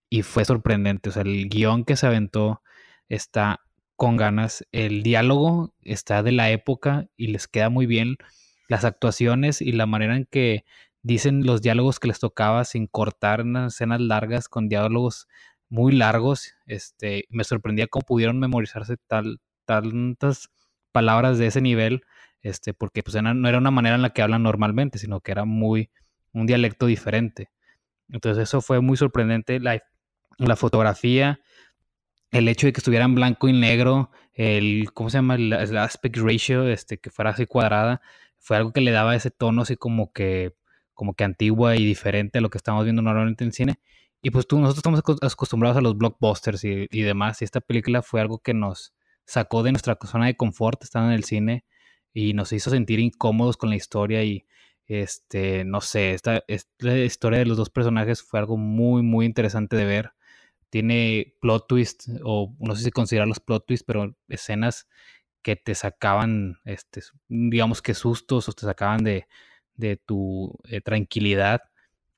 Y fue sorprendente. O sea, el guion que se aventó está con ganas. El diálogo está de la época y les queda muy bien. Las actuaciones y la manera en que dicen los diálogos que les tocaba sin cortar en escenas largas con diálogos muy largos. Este, me sorprendía cómo pudieron memorizarse tal, tantas palabras de ese nivel, este, porque pues no era una manera en la que hablan normalmente, sino que era muy un dialecto diferente. Entonces eso fue muy sorprendente. La, la fotografía, el hecho de que estuviera en blanco y negro, el, ¿cómo se llama? El, aspect ratio, este, que fuera así cuadrada, fue algo que le daba ese tono así como que, como que antigua y diferente a lo que estamos viendo normalmente en cine. Y pues tú, nosotros estamos acostumbrados a los blockbusters y, y demás, y esta película fue algo que nos sacó de nuestra zona de confort, estando en el cine, y nos hizo sentir incómodos con la historia y, este, no sé, esta, historia de los dos personajes fue algo muy, muy interesante de ver tiene plot twist, o no sé si considerarlos plot twist, pero escenas que te sacaban, este, digamos que sustos o te sacaban de, de tu eh, tranquilidad.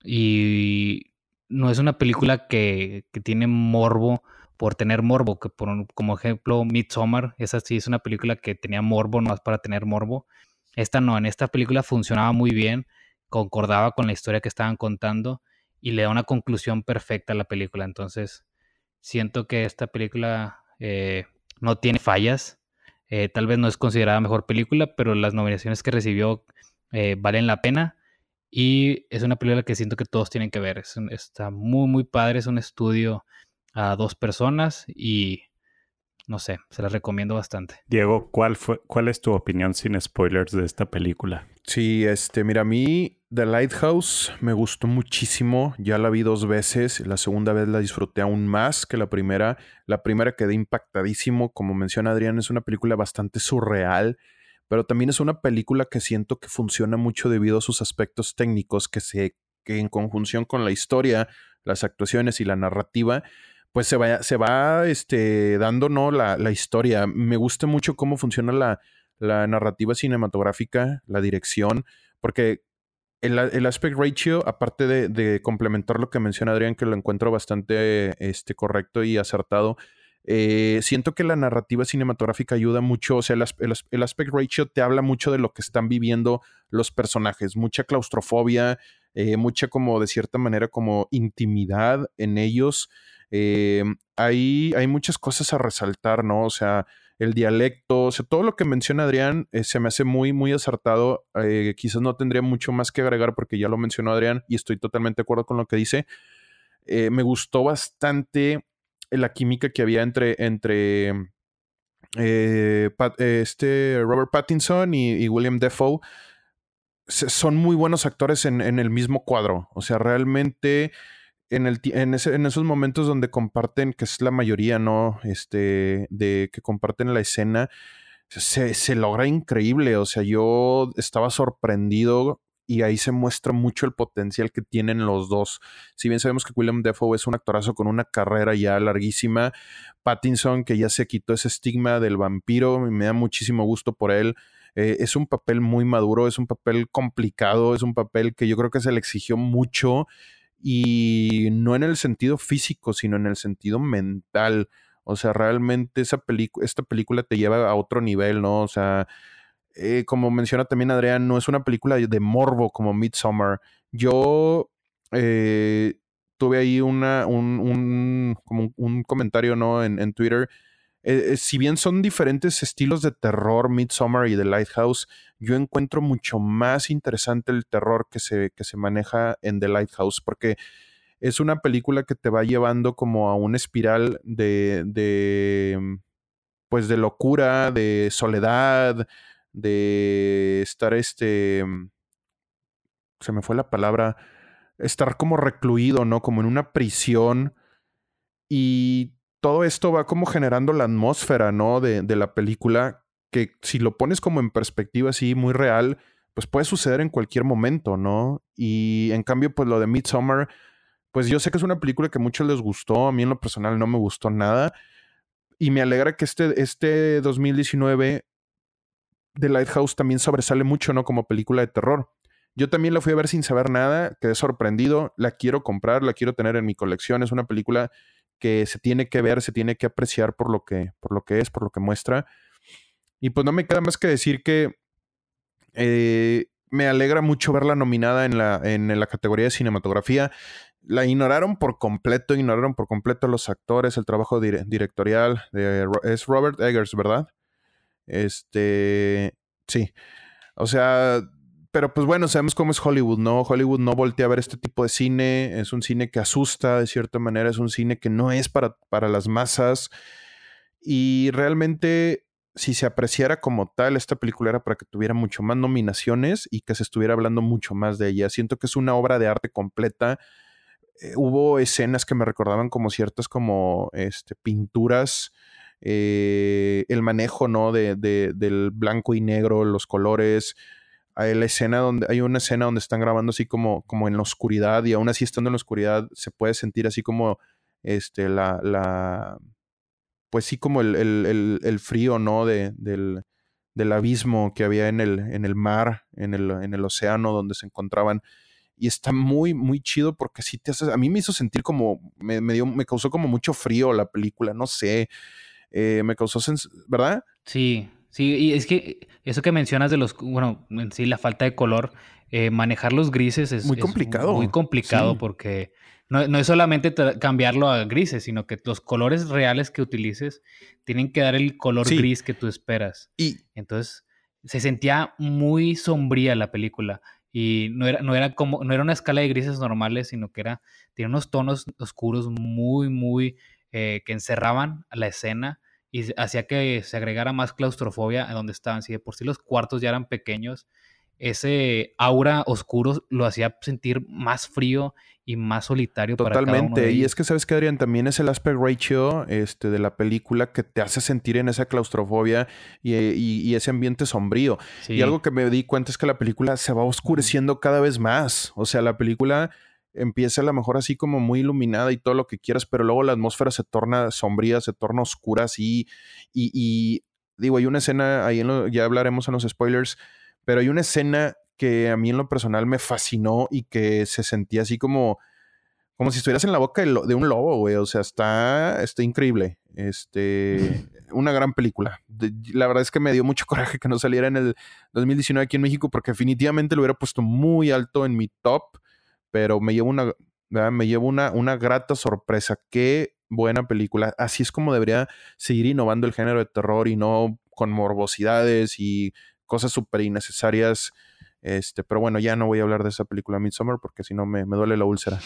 Y no es una película que, que, tiene morbo por tener morbo, que por, como ejemplo Midsommar, esa sí es una película que tenía morbo más para tener morbo. Esta no, en esta película funcionaba muy bien, concordaba con la historia que estaban contando y le da una conclusión perfecta a la película. Entonces, siento que esta película eh, no tiene fallas. Eh, tal vez no es considerada mejor película, pero las nominaciones que recibió eh, valen la pena. Y es una película que siento que todos tienen que ver. está muy, muy padre. Es un estudio a dos personas y no sé, se las recomiendo bastante. Diego, ¿cuál, fue, ¿cuál es tu opinión sin spoilers de esta película? Sí, este, mira, a mí The Lighthouse me gustó muchísimo. Ya la vi dos veces. La segunda vez la disfruté aún más que la primera. La primera quedé impactadísimo. Como menciona Adrián, es una película bastante surreal. Pero también es una película que siento que funciona mucho debido a sus aspectos técnicos que se que en conjunción con la historia, las actuaciones y la narrativa, pues se va, se va este, dando ¿no? la, la historia. Me gusta mucho cómo funciona la, la narrativa cinematográfica, la dirección, porque el, el aspect ratio, aparte de, complementar lo que menciona Adrián, que lo encuentro bastante este, correcto y acertado, eh, siento que la narrativa cinematográfica ayuda mucho, o sea, el, el, el, aspect ratio te habla mucho de lo que están viviendo los personajes, mucha claustrofobia, eh, mucha como de cierta manera como intimidad en ellos. Eh, hay, hay muchas cosas a resaltar, ¿no? O sea, el dialecto, o sea, todo lo que menciona Adrián eh, se me hace muy, muy acertado. Eh, quizás no tendría mucho más que agregar porque ya lo mencionó Adrián y estoy totalmente de acuerdo con lo que dice. Me gustó bastante la química que había entre, entre este Robert Pattinson y, William Defoe. son muy buenos actores en, en el mismo cuadro. O sea, realmente en, el, en, ese, en, esos momentos donde comparten, que es la mayoría, ¿no? Este, de que comparten la escena, se, se, logra increíble. O sea, yo estaba sorprendido y ahí se muestra mucho el potencial que tienen los dos. Si bien sabemos que William Defoe es un actorazo con una carrera ya larguísima, Pattinson que ya se quitó ese estigma del vampiro, me da muchísimo gusto por él. Eh, es un papel muy maduro, es un papel complicado, es un papel que yo creo que se le exigió mucho y no en el sentido físico, sino en el sentido mental. O sea, realmente esa esta película te lleva a otro nivel, ¿no? O sea, eh, como menciona también Adrián, no es una película de morbo como Midsommar. Yo eh, tuve ahí una, un, como un comentario ¿no? en, Twitter. Eh, si bien son diferentes estilos de terror, Midsommar y The Lighthouse, yo encuentro mucho más interesante el terror que se, que se maneja en The Lighthouse, porque es una película que te va llevando como a una espiral de, de pues de locura, de soledad, de estar este, se me fue la palabra, estar como recluido, ¿no? Como en una prisión. Y todo esto va como generando la atmósfera, ¿no? De, de la película, que si lo pones como en perspectiva así, muy real, pues puede suceder en cualquier momento, ¿no? Y en cambio, pues lo de Midsommar, pues yo sé que es una película que a muchos les gustó, a mí en lo personal no me gustó nada. Y me alegra que este, este 2019 The Lighthouse también sobresale mucho, ¿no? Como película de terror. Yo también la fui a ver sin saber nada, quedé sorprendido, la quiero comprar, la quiero tener en mi colección, es una película que se tiene que ver, se tiene que apreciar por lo que, por lo que es, por lo que muestra. Y pues no me queda más que decir que eh, me alegra mucho verla nominada en la, en la categoría de cinematografía. La ignoraron por completo, ignoraron por completo los actores, el trabajo directorial. De, es Robert Eggers, ¿verdad? Este, sí. O sea, pero pues bueno, sabemos cómo es Hollywood, ¿no? Hollywood no voltea a ver este tipo de cine, es un cine que asusta de cierta manera, es un cine que no es para, para las masas. Y realmente, si se apreciara como tal, esta película era para que tuviera mucho más nominaciones y que se estuviera hablando mucho más de ella. Siento que es una obra de arte completa. Eh, hubo escenas que me recordaban como ciertas como este, pinturas eh, el manejo, ¿no? De, del blanco y negro, los colores. La escena donde hay una escena donde están grabando así como, como en la oscuridad y aún así estando en la oscuridad se puede sentir así como este la, la pues sí como el, el, el, frío, ¿no? De, del, del, abismo que había en el, en el mar, en el, en el océano donde se encontraban y está muy, muy chido porque sí te hace, a mí me hizo sentir como, me, me, dio, me causó como mucho frío la película, no sé, eh, me causó, ¿verdad? Sí, sí, y es que eso que mencionas de los, bueno, en sí la falta de color, eh, manejar los grises es muy complicado. muy complicado porque no, es solamente cambiarlo a grises, sino que los colores reales que utilices tienen que dar el color gris que tú esperas. Y entonces se sentía muy sombría la película y no era, no era como, no era una escala de grises normales, sino que era, tiene unos tonos oscuros muy, muy eh, que encerraban a la escena y hacía que se agregara más claustrofobia a donde estaban. Si de por sí los cuartos ya eran pequeños, ese aura oscuro lo hacía sentir más frío y más solitario. Totalmente. y es que sabes que Adrián también es el aspect ratio este, de la película que te hace sentir en esa claustrofobia y, ese ambiente sombrío. Y algo que me di cuenta es que la película se va oscureciendo cada vez más. O sea, la película empieza a lo mejor así como muy iluminada y todo lo que quieras, pero luego la atmósfera se torna sombría, se torna oscura así. Y, digo, hay una escena, ahí ya hablaremos en los spoilers, pero hay una escena que a mí en lo personal me fascinó y que se sentía así como, como si estuvieras en la boca de, un lobo, güey. O sea, está, está increíble. Este, una gran película. la verdad es que me dio mucho coraje que no saliera en el 2019 aquí en México porque definitivamente lo hubiera puesto muy alto en mi top pero me llevo una, me llevo una, una grata sorpresa. Qué buena película. Así es como debería seguir innovando el género de terror y no con morbosidades y cosas súper innecesarias. Este, pero bueno, ya no voy a hablar de esa película Midsommar porque si no me, me, duele la úlcera.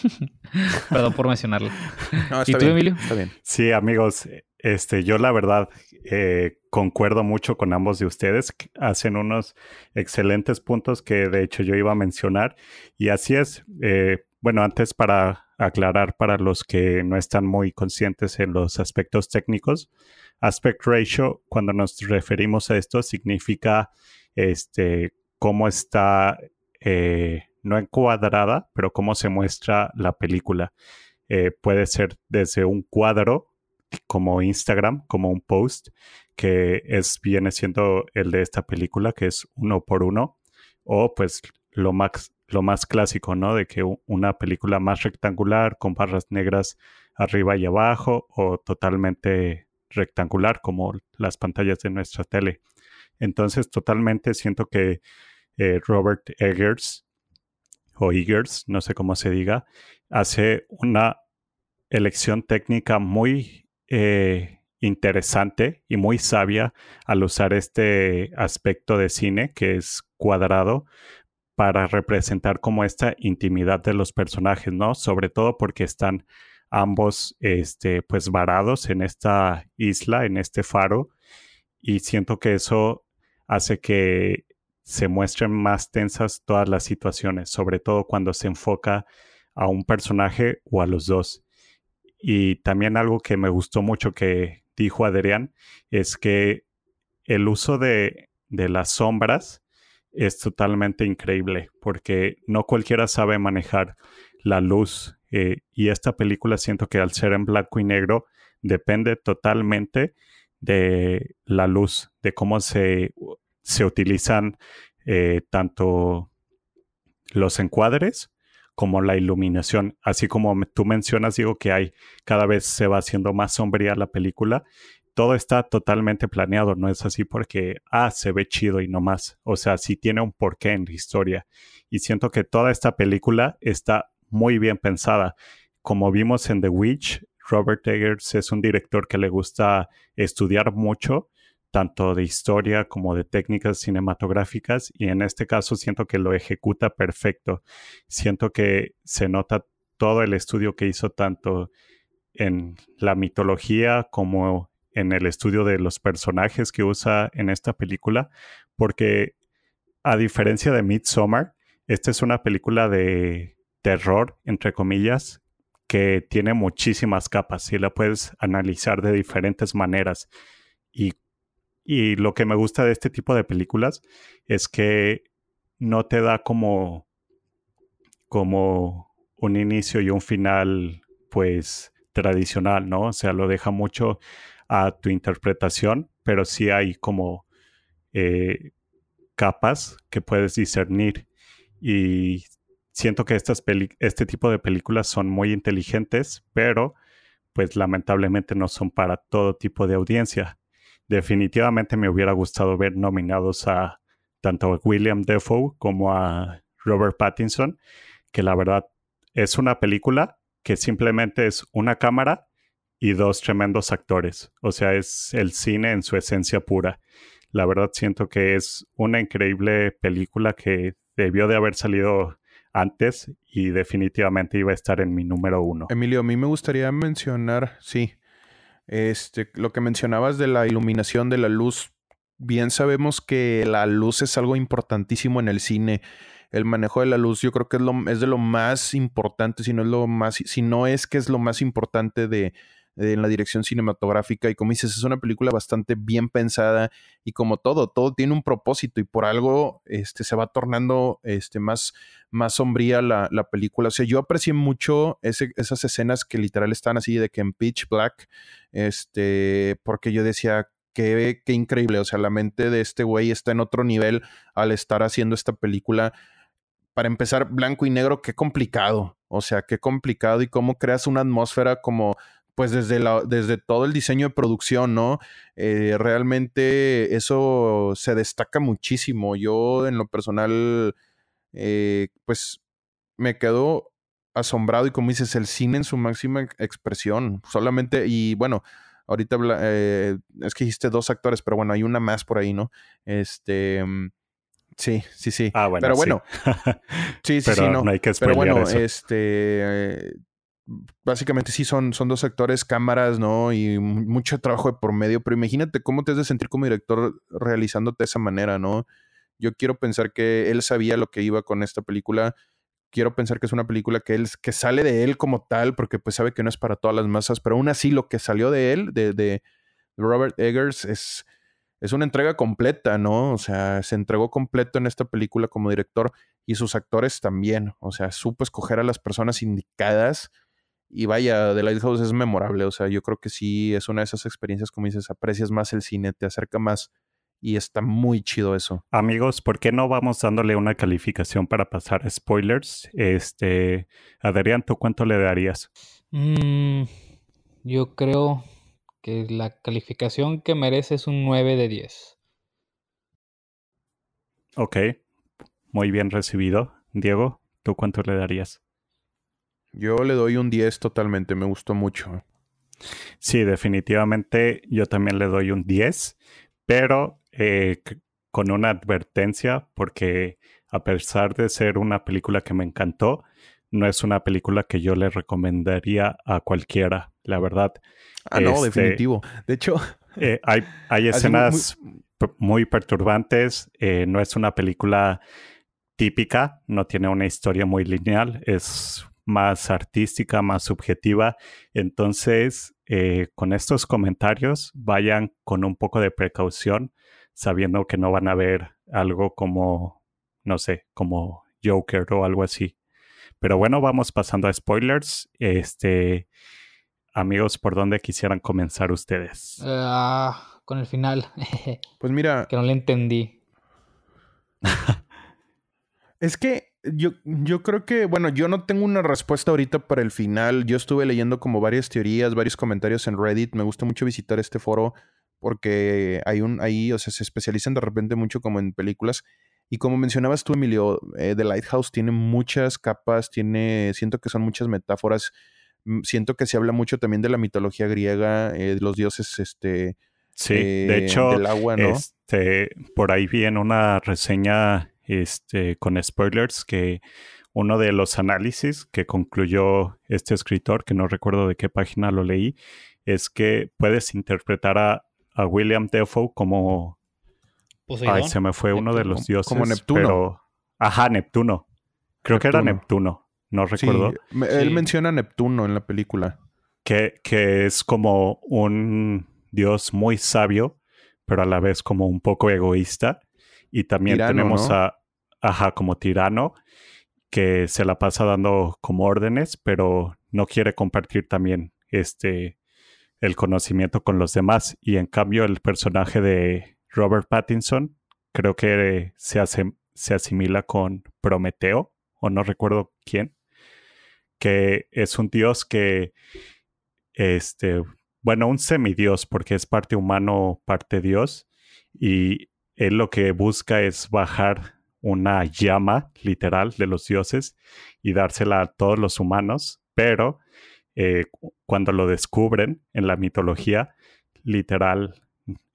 Perdón por mencionarla. ¿Y tú, Emilio? Está bien. Sí, amigos, este, yo la verdad eh, concuerdo mucho con ambos de ustedes. Hacen unos excelentes puntos que de hecho yo iba a mencionar. Y así es. Eh, bueno, antes para aclarar para los que no están muy conscientes en los aspectos técnicos, aspect ratio, cuando nos referimos a esto, significa este, cómo está eh, no encuadrada, pero cómo se muestra la película. Eh, puede ser desde un cuadro como Instagram, como un post, que es, viene siendo el de esta película, que es uno por uno, o pues lo más, lo más clásico, ¿no? De que una película más rectangular con barras negras arriba y abajo, o totalmente rectangular como las pantallas de nuestra tele. Entonces, totalmente siento que eh, Robert Eggers, o Eggers, no sé cómo se diga, hace una elección técnica muy eh, interesante y muy sabia al usar este aspecto de cine que es cuadrado para representar como esta intimidad de los personajes, ¿no? Sobre todo porque están ambos, este, pues varados en esta isla, en este faro, y siento que eso hace que se muestren más tensas todas las situaciones, sobre todo cuando se enfoca a un personaje o a los dos. Y también algo que me gustó mucho que dijo Adrián es que el uso de, de las sombras es totalmente increíble porque no cualquiera sabe manejar la luz eh, y esta película siento que al ser en blanco y negro depende totalmente de la luz, de cómo se, se utilizan eh, tanto los encuadres como la iluminación. Así como tú mencionas, digo que hay cada vez se va haciendo más sombría la película. Todo está totalmente planeado, no es así porque, ah, se ve chido y no más. O sea, sí tiene un porqué en la historia. Y siento que toda esta película está muy bien pensada. Como vimos en The Witch, Robert Eggers es un director que le gusta estudiar mucho, tanto de historia como de técnicas cinematográficas, y en este caso siento que lo ejecuta perfecto. Siento que se nota todo el estudio que hizo tanto en la mitología como en el estudio de los personajes que usa en esta película, porque a diferencia de Midsommar, esta es una película de terror, entre comillas, que tiene muchísimas capas y la puedes analizar de diferentes maneras. Y, y lo que me gusta de este tipo de películas es que no te da como, como un inicio y un final, pues, tradicional, ¿no? O sea, lo deja mucho a tu interpretación, pero sí hay como eh, capas que puedes discernir. Y siento que estas este tipo de películas son muy inteligentes, pero pues lamentablemente no son para todo tipo de audiencia. Definitivamente me hubiera gustado ver nominados a tanto a William Defoe como a Robert Pattinson, que la verdad es una película que simplemente es una cámara y dos tremendos actores. O sea, es el cine en su esencia pura. La verdad siento que es una increíble película que debió de haber salido antes y definitivamente iba a estar en mi número uno. Emilio, a mí me gustaría mencionar, sí, este, lo que mencionabas de la iluminación de la luz. Bien sabemos que la luz es algo importantísimo en el cine. El manejo de la luz yo creo que es, lo, es de lo más importante, si no es lo más, si no es que es lo más importante de, en la dirección cinematográfica y como dices, es una película bastante bien pensada y como todo, todo tiene un propósito y por algo este, se va tornando este, más, más sombría la, la película. O sea, yo aprecié mucho esas escenas que literal están así de que en pitch black, este, porque yo decía, qué, qué increíble, o sea, la mente de este güey está en otro nivel al estar haciendo esta película para empezar, blanco y negro, qué complicado. O sea, qué complicado y cómo creas una atmósfera como pues desde, la, desde todo el diseño de producción, ¿no? Eh, realmente eso se destaca muchísimo. Yo en lo personal, eh, pues me quedo asombrado y como dices, el cine en su máxima expresión. Solamente, y bueno, ahorita eh, es que dijiste dos actores, pero bueno, hay una más por ahí, ¿no? Este... Mm, sí, sí, sí. Ah, bueno. Pero bueno. Sí, sí, sí, no. hay que Pero bueno, este básicamente sí son, son dos actores, cámaras, ¿no? Y mucho trabajo de por medio, pero imagínate cómo te has de sentir como director realizándote de esa manera, ¿no? Yo quiero pensar que él sabía lo que iba con esta película. Quiero pensar que es una película que él que sale de él como tal, porque pues sabe que no es para todas las masas, pero aún así lo que salió de él, de, de Robert Eggers, es, es una entrega completa, ¿no? O sea, se entregó completo en esta película como director y sus actores también. O sea, supo escoger a las personas indicadas. Y vaya, The Lighthouse es memorable. O sea, yo creo que sí es una de esas experiencias, como dices, aprecias más el cine, te acerca más. Y está muy chido eso. Amigos, ¿por qué no vamos dándole una calificación para pasar a spoilers? Este, Adrián, ¿tú cuánto le darías? Mm, yo creo que la calificación que merece es un 9 de 10. Ok, muy bien recibido. Diego, ¿tú cuánto le darías? Yo le doy un 10 totalmente, me gustó mucho. Sí, definitivamente yo también le doy un 10, pero eh, con una advertencia, porque a pesar de ser una película que me encantó, no es una película que yo le recomendaría a cualquiera, la verdad. Ah, no, este, definitivo. De hecho, eh, hay, hay, escenas muy, perturbantes. Eh, no es una película típica, no tiene una historia muy lineal, es más artística, más subjetiva. Entonces, eh, con estos comentarios, vayan con un poco de precaución, sabiendo que no van a ver algo como, no sé, como Joker o algo así. Pero bueno, vamos pasando a spoilers. Este, amigos, ¿por dónde quisieran comenzar ustedes? Ah, con el final. pues mira. Que no le entendí. es que yo, yo creo que, bueno, yo no tengo una respuesta ahorita para el final. Yo estuve leyendo como varias teorías, varios comentarios en Reddit. Me gusta mucho visitar este foro porque hay un, ahí, o sea, se especializan de repente mucho como en películas. Y como mencionabas tú, Emilio, eh, The Lighthouse tiene muchas capas, tiene, siento que son muchas metáforas, mm, siento que se habla mucho también de la mitología griega, eh, de los dioses, este... Sí, de eh, hecho, del agua, ¿no? este, por ahí vi en una reseña este, con spoilers que uno de los análisis que concluyó este escritor, que no recuerdo de qué página lo leí, es que puedes interpretar a, a William Defoe como Ay, se me fue uno de los dioses. Como Neptuno. Ajá, Neptuno. Creo que era Neptuno. No recuerdo. él menciona Neptuno en la película. Que, que es como un dios muy sabio, pero a la vez como un poco egoísta. Y también tenemos a, ajá, como tirano, que se la pasa dando como órdenes, pero no quiere compartir también este el conocimiento con los demás. Y en cambio, el personaje de Robert Pattinson, creo que se, hace, se asimila con Prometeo, o no recuerdo quién, que es un dios que, este, bueno, un semidios, porque es parte humano, parte dios, y él lo que busca es bajar una llama literal de los dioses y dársela a todos los humanos, pero eh, cuando lo descubren en la mitología, literal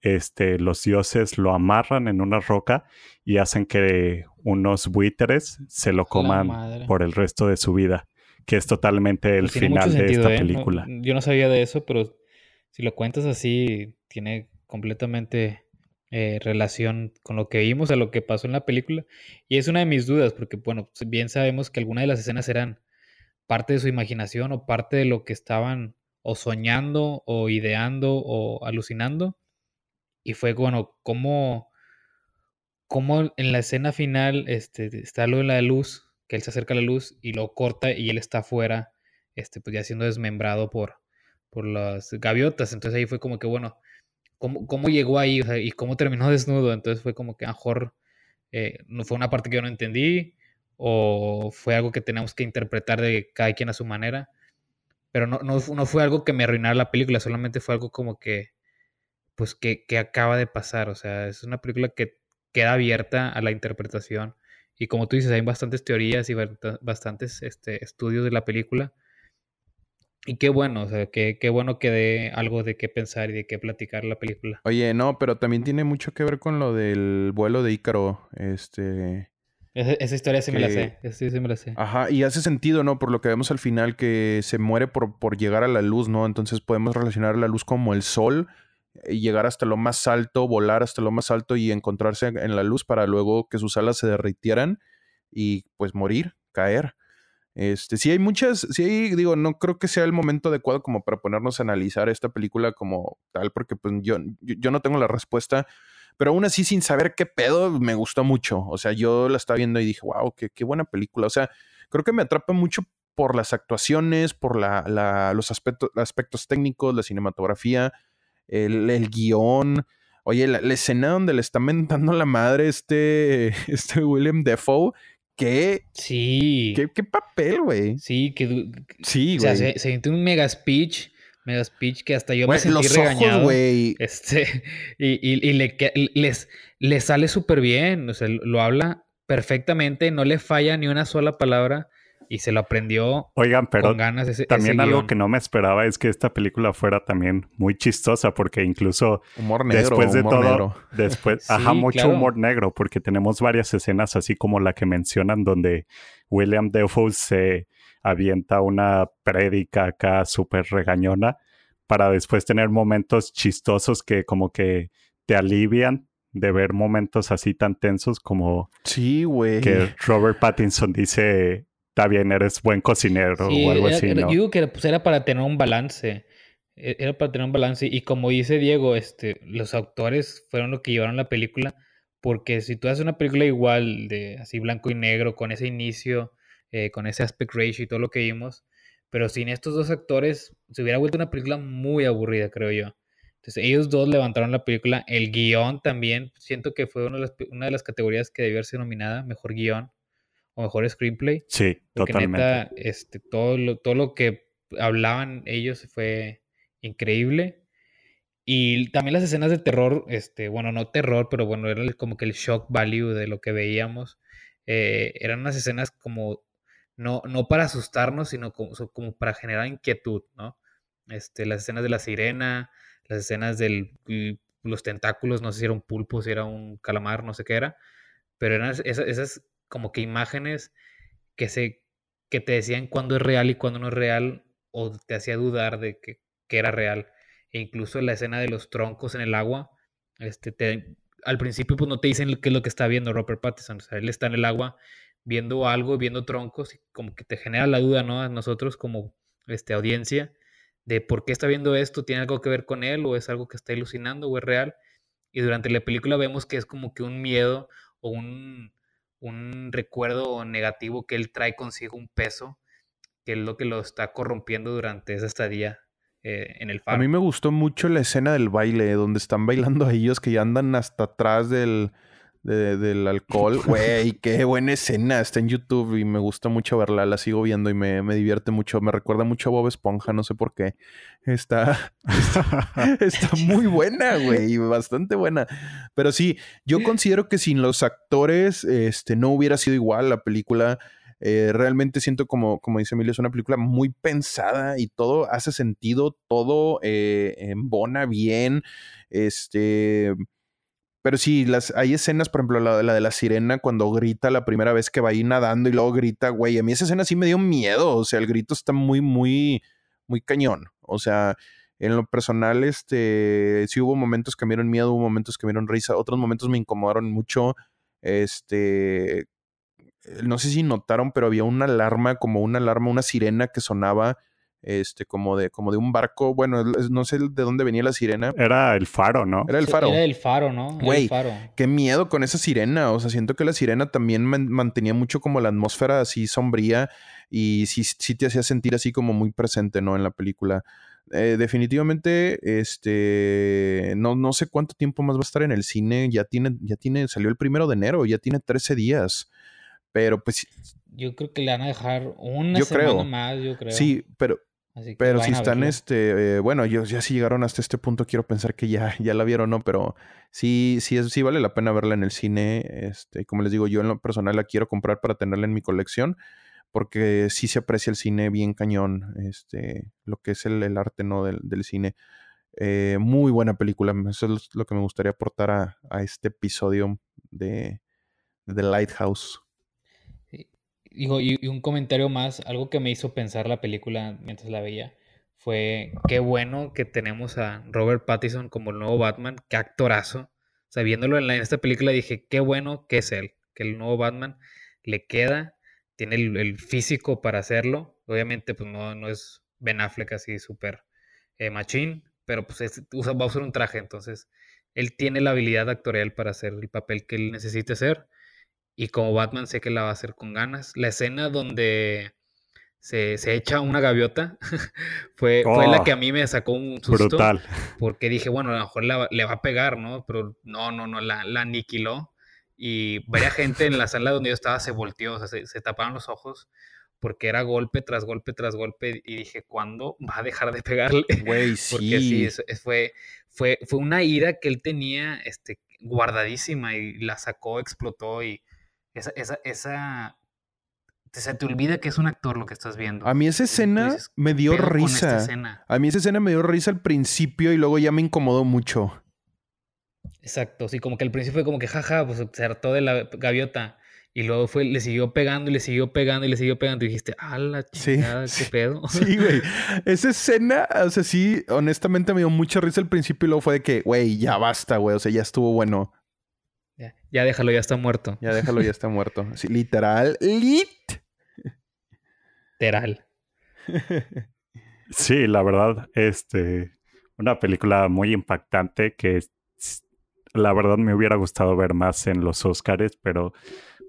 este, los dioses lo amarran en una roca y hacen que unos buitres se lo coman por el resto de su vida, que es totalmente el pues final de esta ¿eh? película. yo no sabía de eso, pero si lo cuentas así, tiene completamente eh, relación con lo que vimos, a lo que pasó en la película. Y es una de mis dudas, porque bueno, bien sabemos que algunas de las escenas eran parte de su imaginación o parte de lo que estaban o soñando o ideando o alucinando y fue, bueno, como, como en la escena final este, está lo de la luz, que él se acerca a la luz y lo corta y él está afuera, este, pues ya siendo desmembrado por, por las gaviotas. Entonces ahí fue como que, bueno, ¿cómo, cómo llegó ahí y cómo terminó desnudo? Entonces fue como que a mejor eh, no fue una parte que yo no entendí o fue algo que tenemos que interpretar de cada quien a su manera. Pero no, no, no fue algo que me arruinara la película, solamente fue algo como que pues, ¿qué, acaba de pasar? O sea, es una película que queda abierta a la interpretación. Y como tú dices, hay bastantes teorías y bastantes este, estudios de la película. Y qué bueno, o sea, qué, qué bueno que dé algo de qué pensar y de qué platicar la película. Oye, no, pero también tiene mucho que ver con lo del vuelo de Ícaro. Este. Esa, historia sí me la sé. sí me la sé. Ajá, y hace sentido, ¿no? Por lo que vemos al final, que se muere por, por llegar a la luz, ¿no? Entonces podemos relacionar la luz como el sol llegar hasta lo más alto, volar hasta lo más alto y encontrarse en la luz para luego que sus alas se derritieran y pues morir, caer. Este, sí hay muchas, sí hay, digo, no creo que sea el momento adecuado como para ponernos a analizar esta película como tal, porque pues yo, yo no tengo la respuesta. pero aún así sin saber qué pedo me gustó mucho. O sea, yo la estaba viendo y dije, wow, qué, qué buena película. O sea, creo que me atrapa mucho por las actuaciones, por la, los aspectos, aspectos técnicos, la cinematografía, el, el guion. Oye, la, escena donde le está mentando la madre este, este William Defoe, ¿qué? Sí. ¿Qué, qué papel, güey? Sí, que... Sí, güey. O sea, se, se un mega speech mega speech que hasta yo me sentí los regañado. güey. Este, y, y, y le, les, le sale súper bien, o sea, lo habla perfectamente, no le falla ni una sola palabra y se lo aprendió Oigan, pero con ganas ese, también algo que no me esperaba es que esta película fuera también muy chistosa porque incluso humor negro, después de humor todo negro. después ajá mucho humor negro porque tenemos varias escenas así como la que mencionan donde William Defoe se avienta una prédica acá súper regañona para después tener momentos chistosos que como que te alivian de ver momentos así tan tensos como sí, güey. que Robert Pattinson dice está bien, eres buen cocinero o algo así. Yo digo que pues, era para tener un balance. E, era para tener un balance. Y como dice Diego, este, los autores fueron los que llevaron la película. Porque si tú haces una película igual, de así blanco y negro, con ese inicio, eh, con ese aspect ratio y todo lo que vimos, pero sin estos dos actores, se hubiera vuelto una película muy aburrida, creo yo. Entonces, ellos dos levantaron la película. El guion también, siento que fue una de las, una de las categorías que debió ser nominada, mejor guion o mejor screenplay. Sí, porque totalmente. Neta, este, todo, lo, todo lo que hablaban ellos fue increíble. Y también las escenas de terror, este, bueno, no terror, pero bueno, era como que el shock value de lo que veíamos. Eh, eran unas escenas como, no, no para asustarnos, sino como, como, para generar inquietud, ¿no? Este, las escenas de la sirena, las escenas de los tentáculos, no sé si era un pulpo, si era un calamar, no sé qué era, pero eran esas, esas como que imágenes que, se, que te decían cuándo es real y cuándo no es real, o te hacía dudar de que, que era real. E incluso la escena de los troncos en el agua, este, te, al principio pues no te dicen qué es lo que está viendo Robert Pattinson, o sea, él está en el agua viendo algo, viendo troncos, y como que te genera la duda, ¿no? A nosotros como este, audiencia, de por qué está viendo esto, tiene algo que ver con él, o es algo que está ilusionando, o es real. Y durante la película vemos que es como que un miedo o un, un recuerdo negativo que él trae consigo un peso, que es lo que lo está corrompiendo durante esa estadía eh, en el faro. A mí me gustó mucho la escena del baile, donde están bailando a ellos que ya andan hasta atrás del, del alcohol. Güey, qué buena escena. Está en YouTube y me gusta mucho verla. La sigo viendo y me, me divierte mucho. Me recuerda mucho a Bob Esponja, no sé por qué. Está, está, muy buena, güey. Bastante buena. Pero sí, yo considero que sin los actores este, no hubiera sido igual la película. Eh, realmente siento como, como dice Emilio, es una película muy pensada y todo hace sentido, todo eh, embona bien. Este pero sí, las, hay escenas, por ejemplo, la, de la sirena cuando grita la primera vez que va ahí nadando y luego grita, güey, a mí esa escena sí me dio miedo, o sea, el grito está muy, muy, muy cañón. O sea, en lo personal, este, sí hubo momentos que me dieron miedo, hubo momentos que me dieron risa, otros momentos me incomodaron mucho. Este, no sé si notaron, pero había una alarma, como una alarma, una sirena que sonaba este, como de, como de un barco. Bueno, no sé de dónde venía la sirena. Era el faro, ¿no? Era el faro. Era el faro, ¿no? Güey, qué miedo con esa sirena. O sea, siento que la sirena también mantenía mucho como la atmósfera así sombría y sí, sí te hacía sentir así como muy presente, ¿no? En la película. Eh, definitivamente, este, no, no sé cuánto tiempo más va a estar en el cine. Ya tiene, ya tiene, salió el primero de enero, ya tiene 13 días. Pero pues yo creo que le van a dejar una semana más, yo creo. Sí, pero pero si están, este, eh, bueno, yo ya si llegaron hasta este punto, quiero pensar que ya, ya la vieron, ¿no? Pero sí, sí, es, sí vale la pena verla en el cine. Este, como les digo, yo en lo personal la quiero comprar para tenerla en mi colección, porque sí se aprecia el cine bien cañón, este, lo que es el, arte, ¿no? Del, del cine. Eh, muy buena película. Eso es lo que me gustaría aportar a, a este episodio de, de The Lighthouse. Y, un comentario más, algo que me hizo pensar la película mientras la veía, fue qué bueno que tenemos a Robert Pattinson como el nuevo Batman, qué actorazo. O sea, viéndolo en, esta película dije, qué bueno que es él, que el nuevo Batman le queda, tiene el, físico para hacerlo. Obviamente, pues no, no es Ben Affleck así súper eh, machín, pero pues va a usar un traje, entonces él tiene la habilidad actorial para hacer el papel que él necesite hacer. Y como Batman sé que la va a hacer con ganas. La escena donde se, echa una gaviota fue, fue la que a oh, mí me sacó un susto. Brutal. Porque dije, bueno, a lo mejor le va a pegar, ¿no? Pero no, no, no, la, la aniquiló. Y varias gente en la sala donde yo estaba se volteó, o sea, se, se taparon los ojos porque era golpe tras golpe tras golpe y dije, ¿cuándo va a dejar de pegarle? Güey, sí. Porque sí, fue, fue, fue una ira que él tenía este, guardadísima y la sacó, explotó y esa, esa, esa se te olvida que es un actor lo que estás viendo. A mí esa escena me dio risa. A mí esa escena me dio risa al principio y luego ya me incomodó mucho. Exacto, sí, como que al principio fue como que jaja, pues se hartó de la gaviota. Y luego fue, le siguió pegando y le siguió pegando y le siguió pegando. Y dijiste, ah, la chingada, qué pedo. Sí, güey. Esa escena, o sea, sí, honestamente me dio mucha risa al principio y luego fue de que, güey, ya basta, güey. O sea, ya estuvo bueno. Ya, ya déjalo, ya está muerto. Ya déjalo, ya está muerto. Sí, literal, lit. Literal. Sí, la verdad, este, una película muy impactante que la verdad me hubiera gustado ver más en los Oscars, pero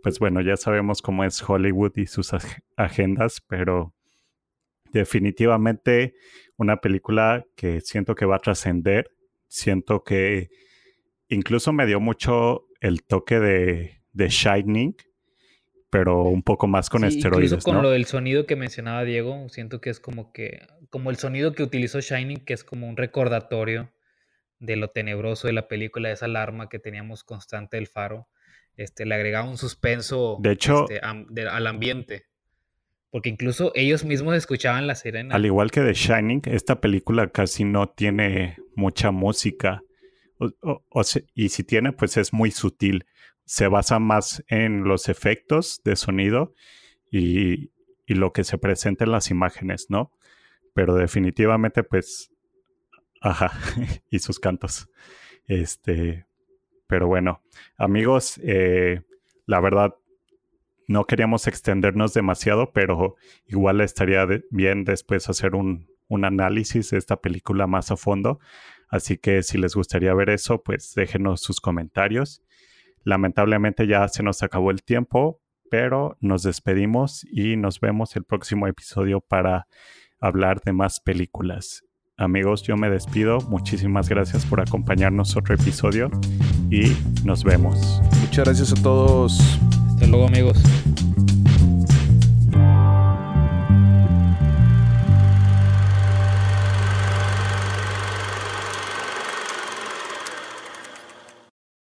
pues bueno, ya sabemos cómo es Hollywood y sus agendas, pero definitivamente una película que siento que va a trascender, siento que incluso me dio mucho el toque de, de Shining, pero un poco más con esteroides. Incluso con lo del sonido que mencionaba Diego, siento que es como que, como el sonido que utilizó Shining, que es como un recordatorio de lo tenebroso de la película, esa alarma que teníamos constante del faro este, le agregaba un suspenso de hecho, este, al ambiente. Porque incluso ellos mismos escuchaban la sirena. Al igual que The Shining, esta película casi no tiene mucha música. Y si tiene, pues es muy sutil. Se basa más en los efectos de sonido y, y lo que se presenta en las imágenes, ¿no? Pero definitivamente, pues, ajá, y sus cantos. Este, pero bueno, amigos, eh, la verdad no queríamos extendernos demasiado, pero igual estaría bien después hacer un, un análisis de esta película más a fondo. Así que si les gustaría ver eso, pues déjenos sus comentarios. Lamentablemente ya se nos acabó el tiempo, pero nos despedimos y nos vemos el próximo episodio para hablar de más películas. Amigos, yo me despido. Muchísimas gracias por acompañarnos otro episodio y nos vemos. Muchas gracias a todos. Hasta luego amigos.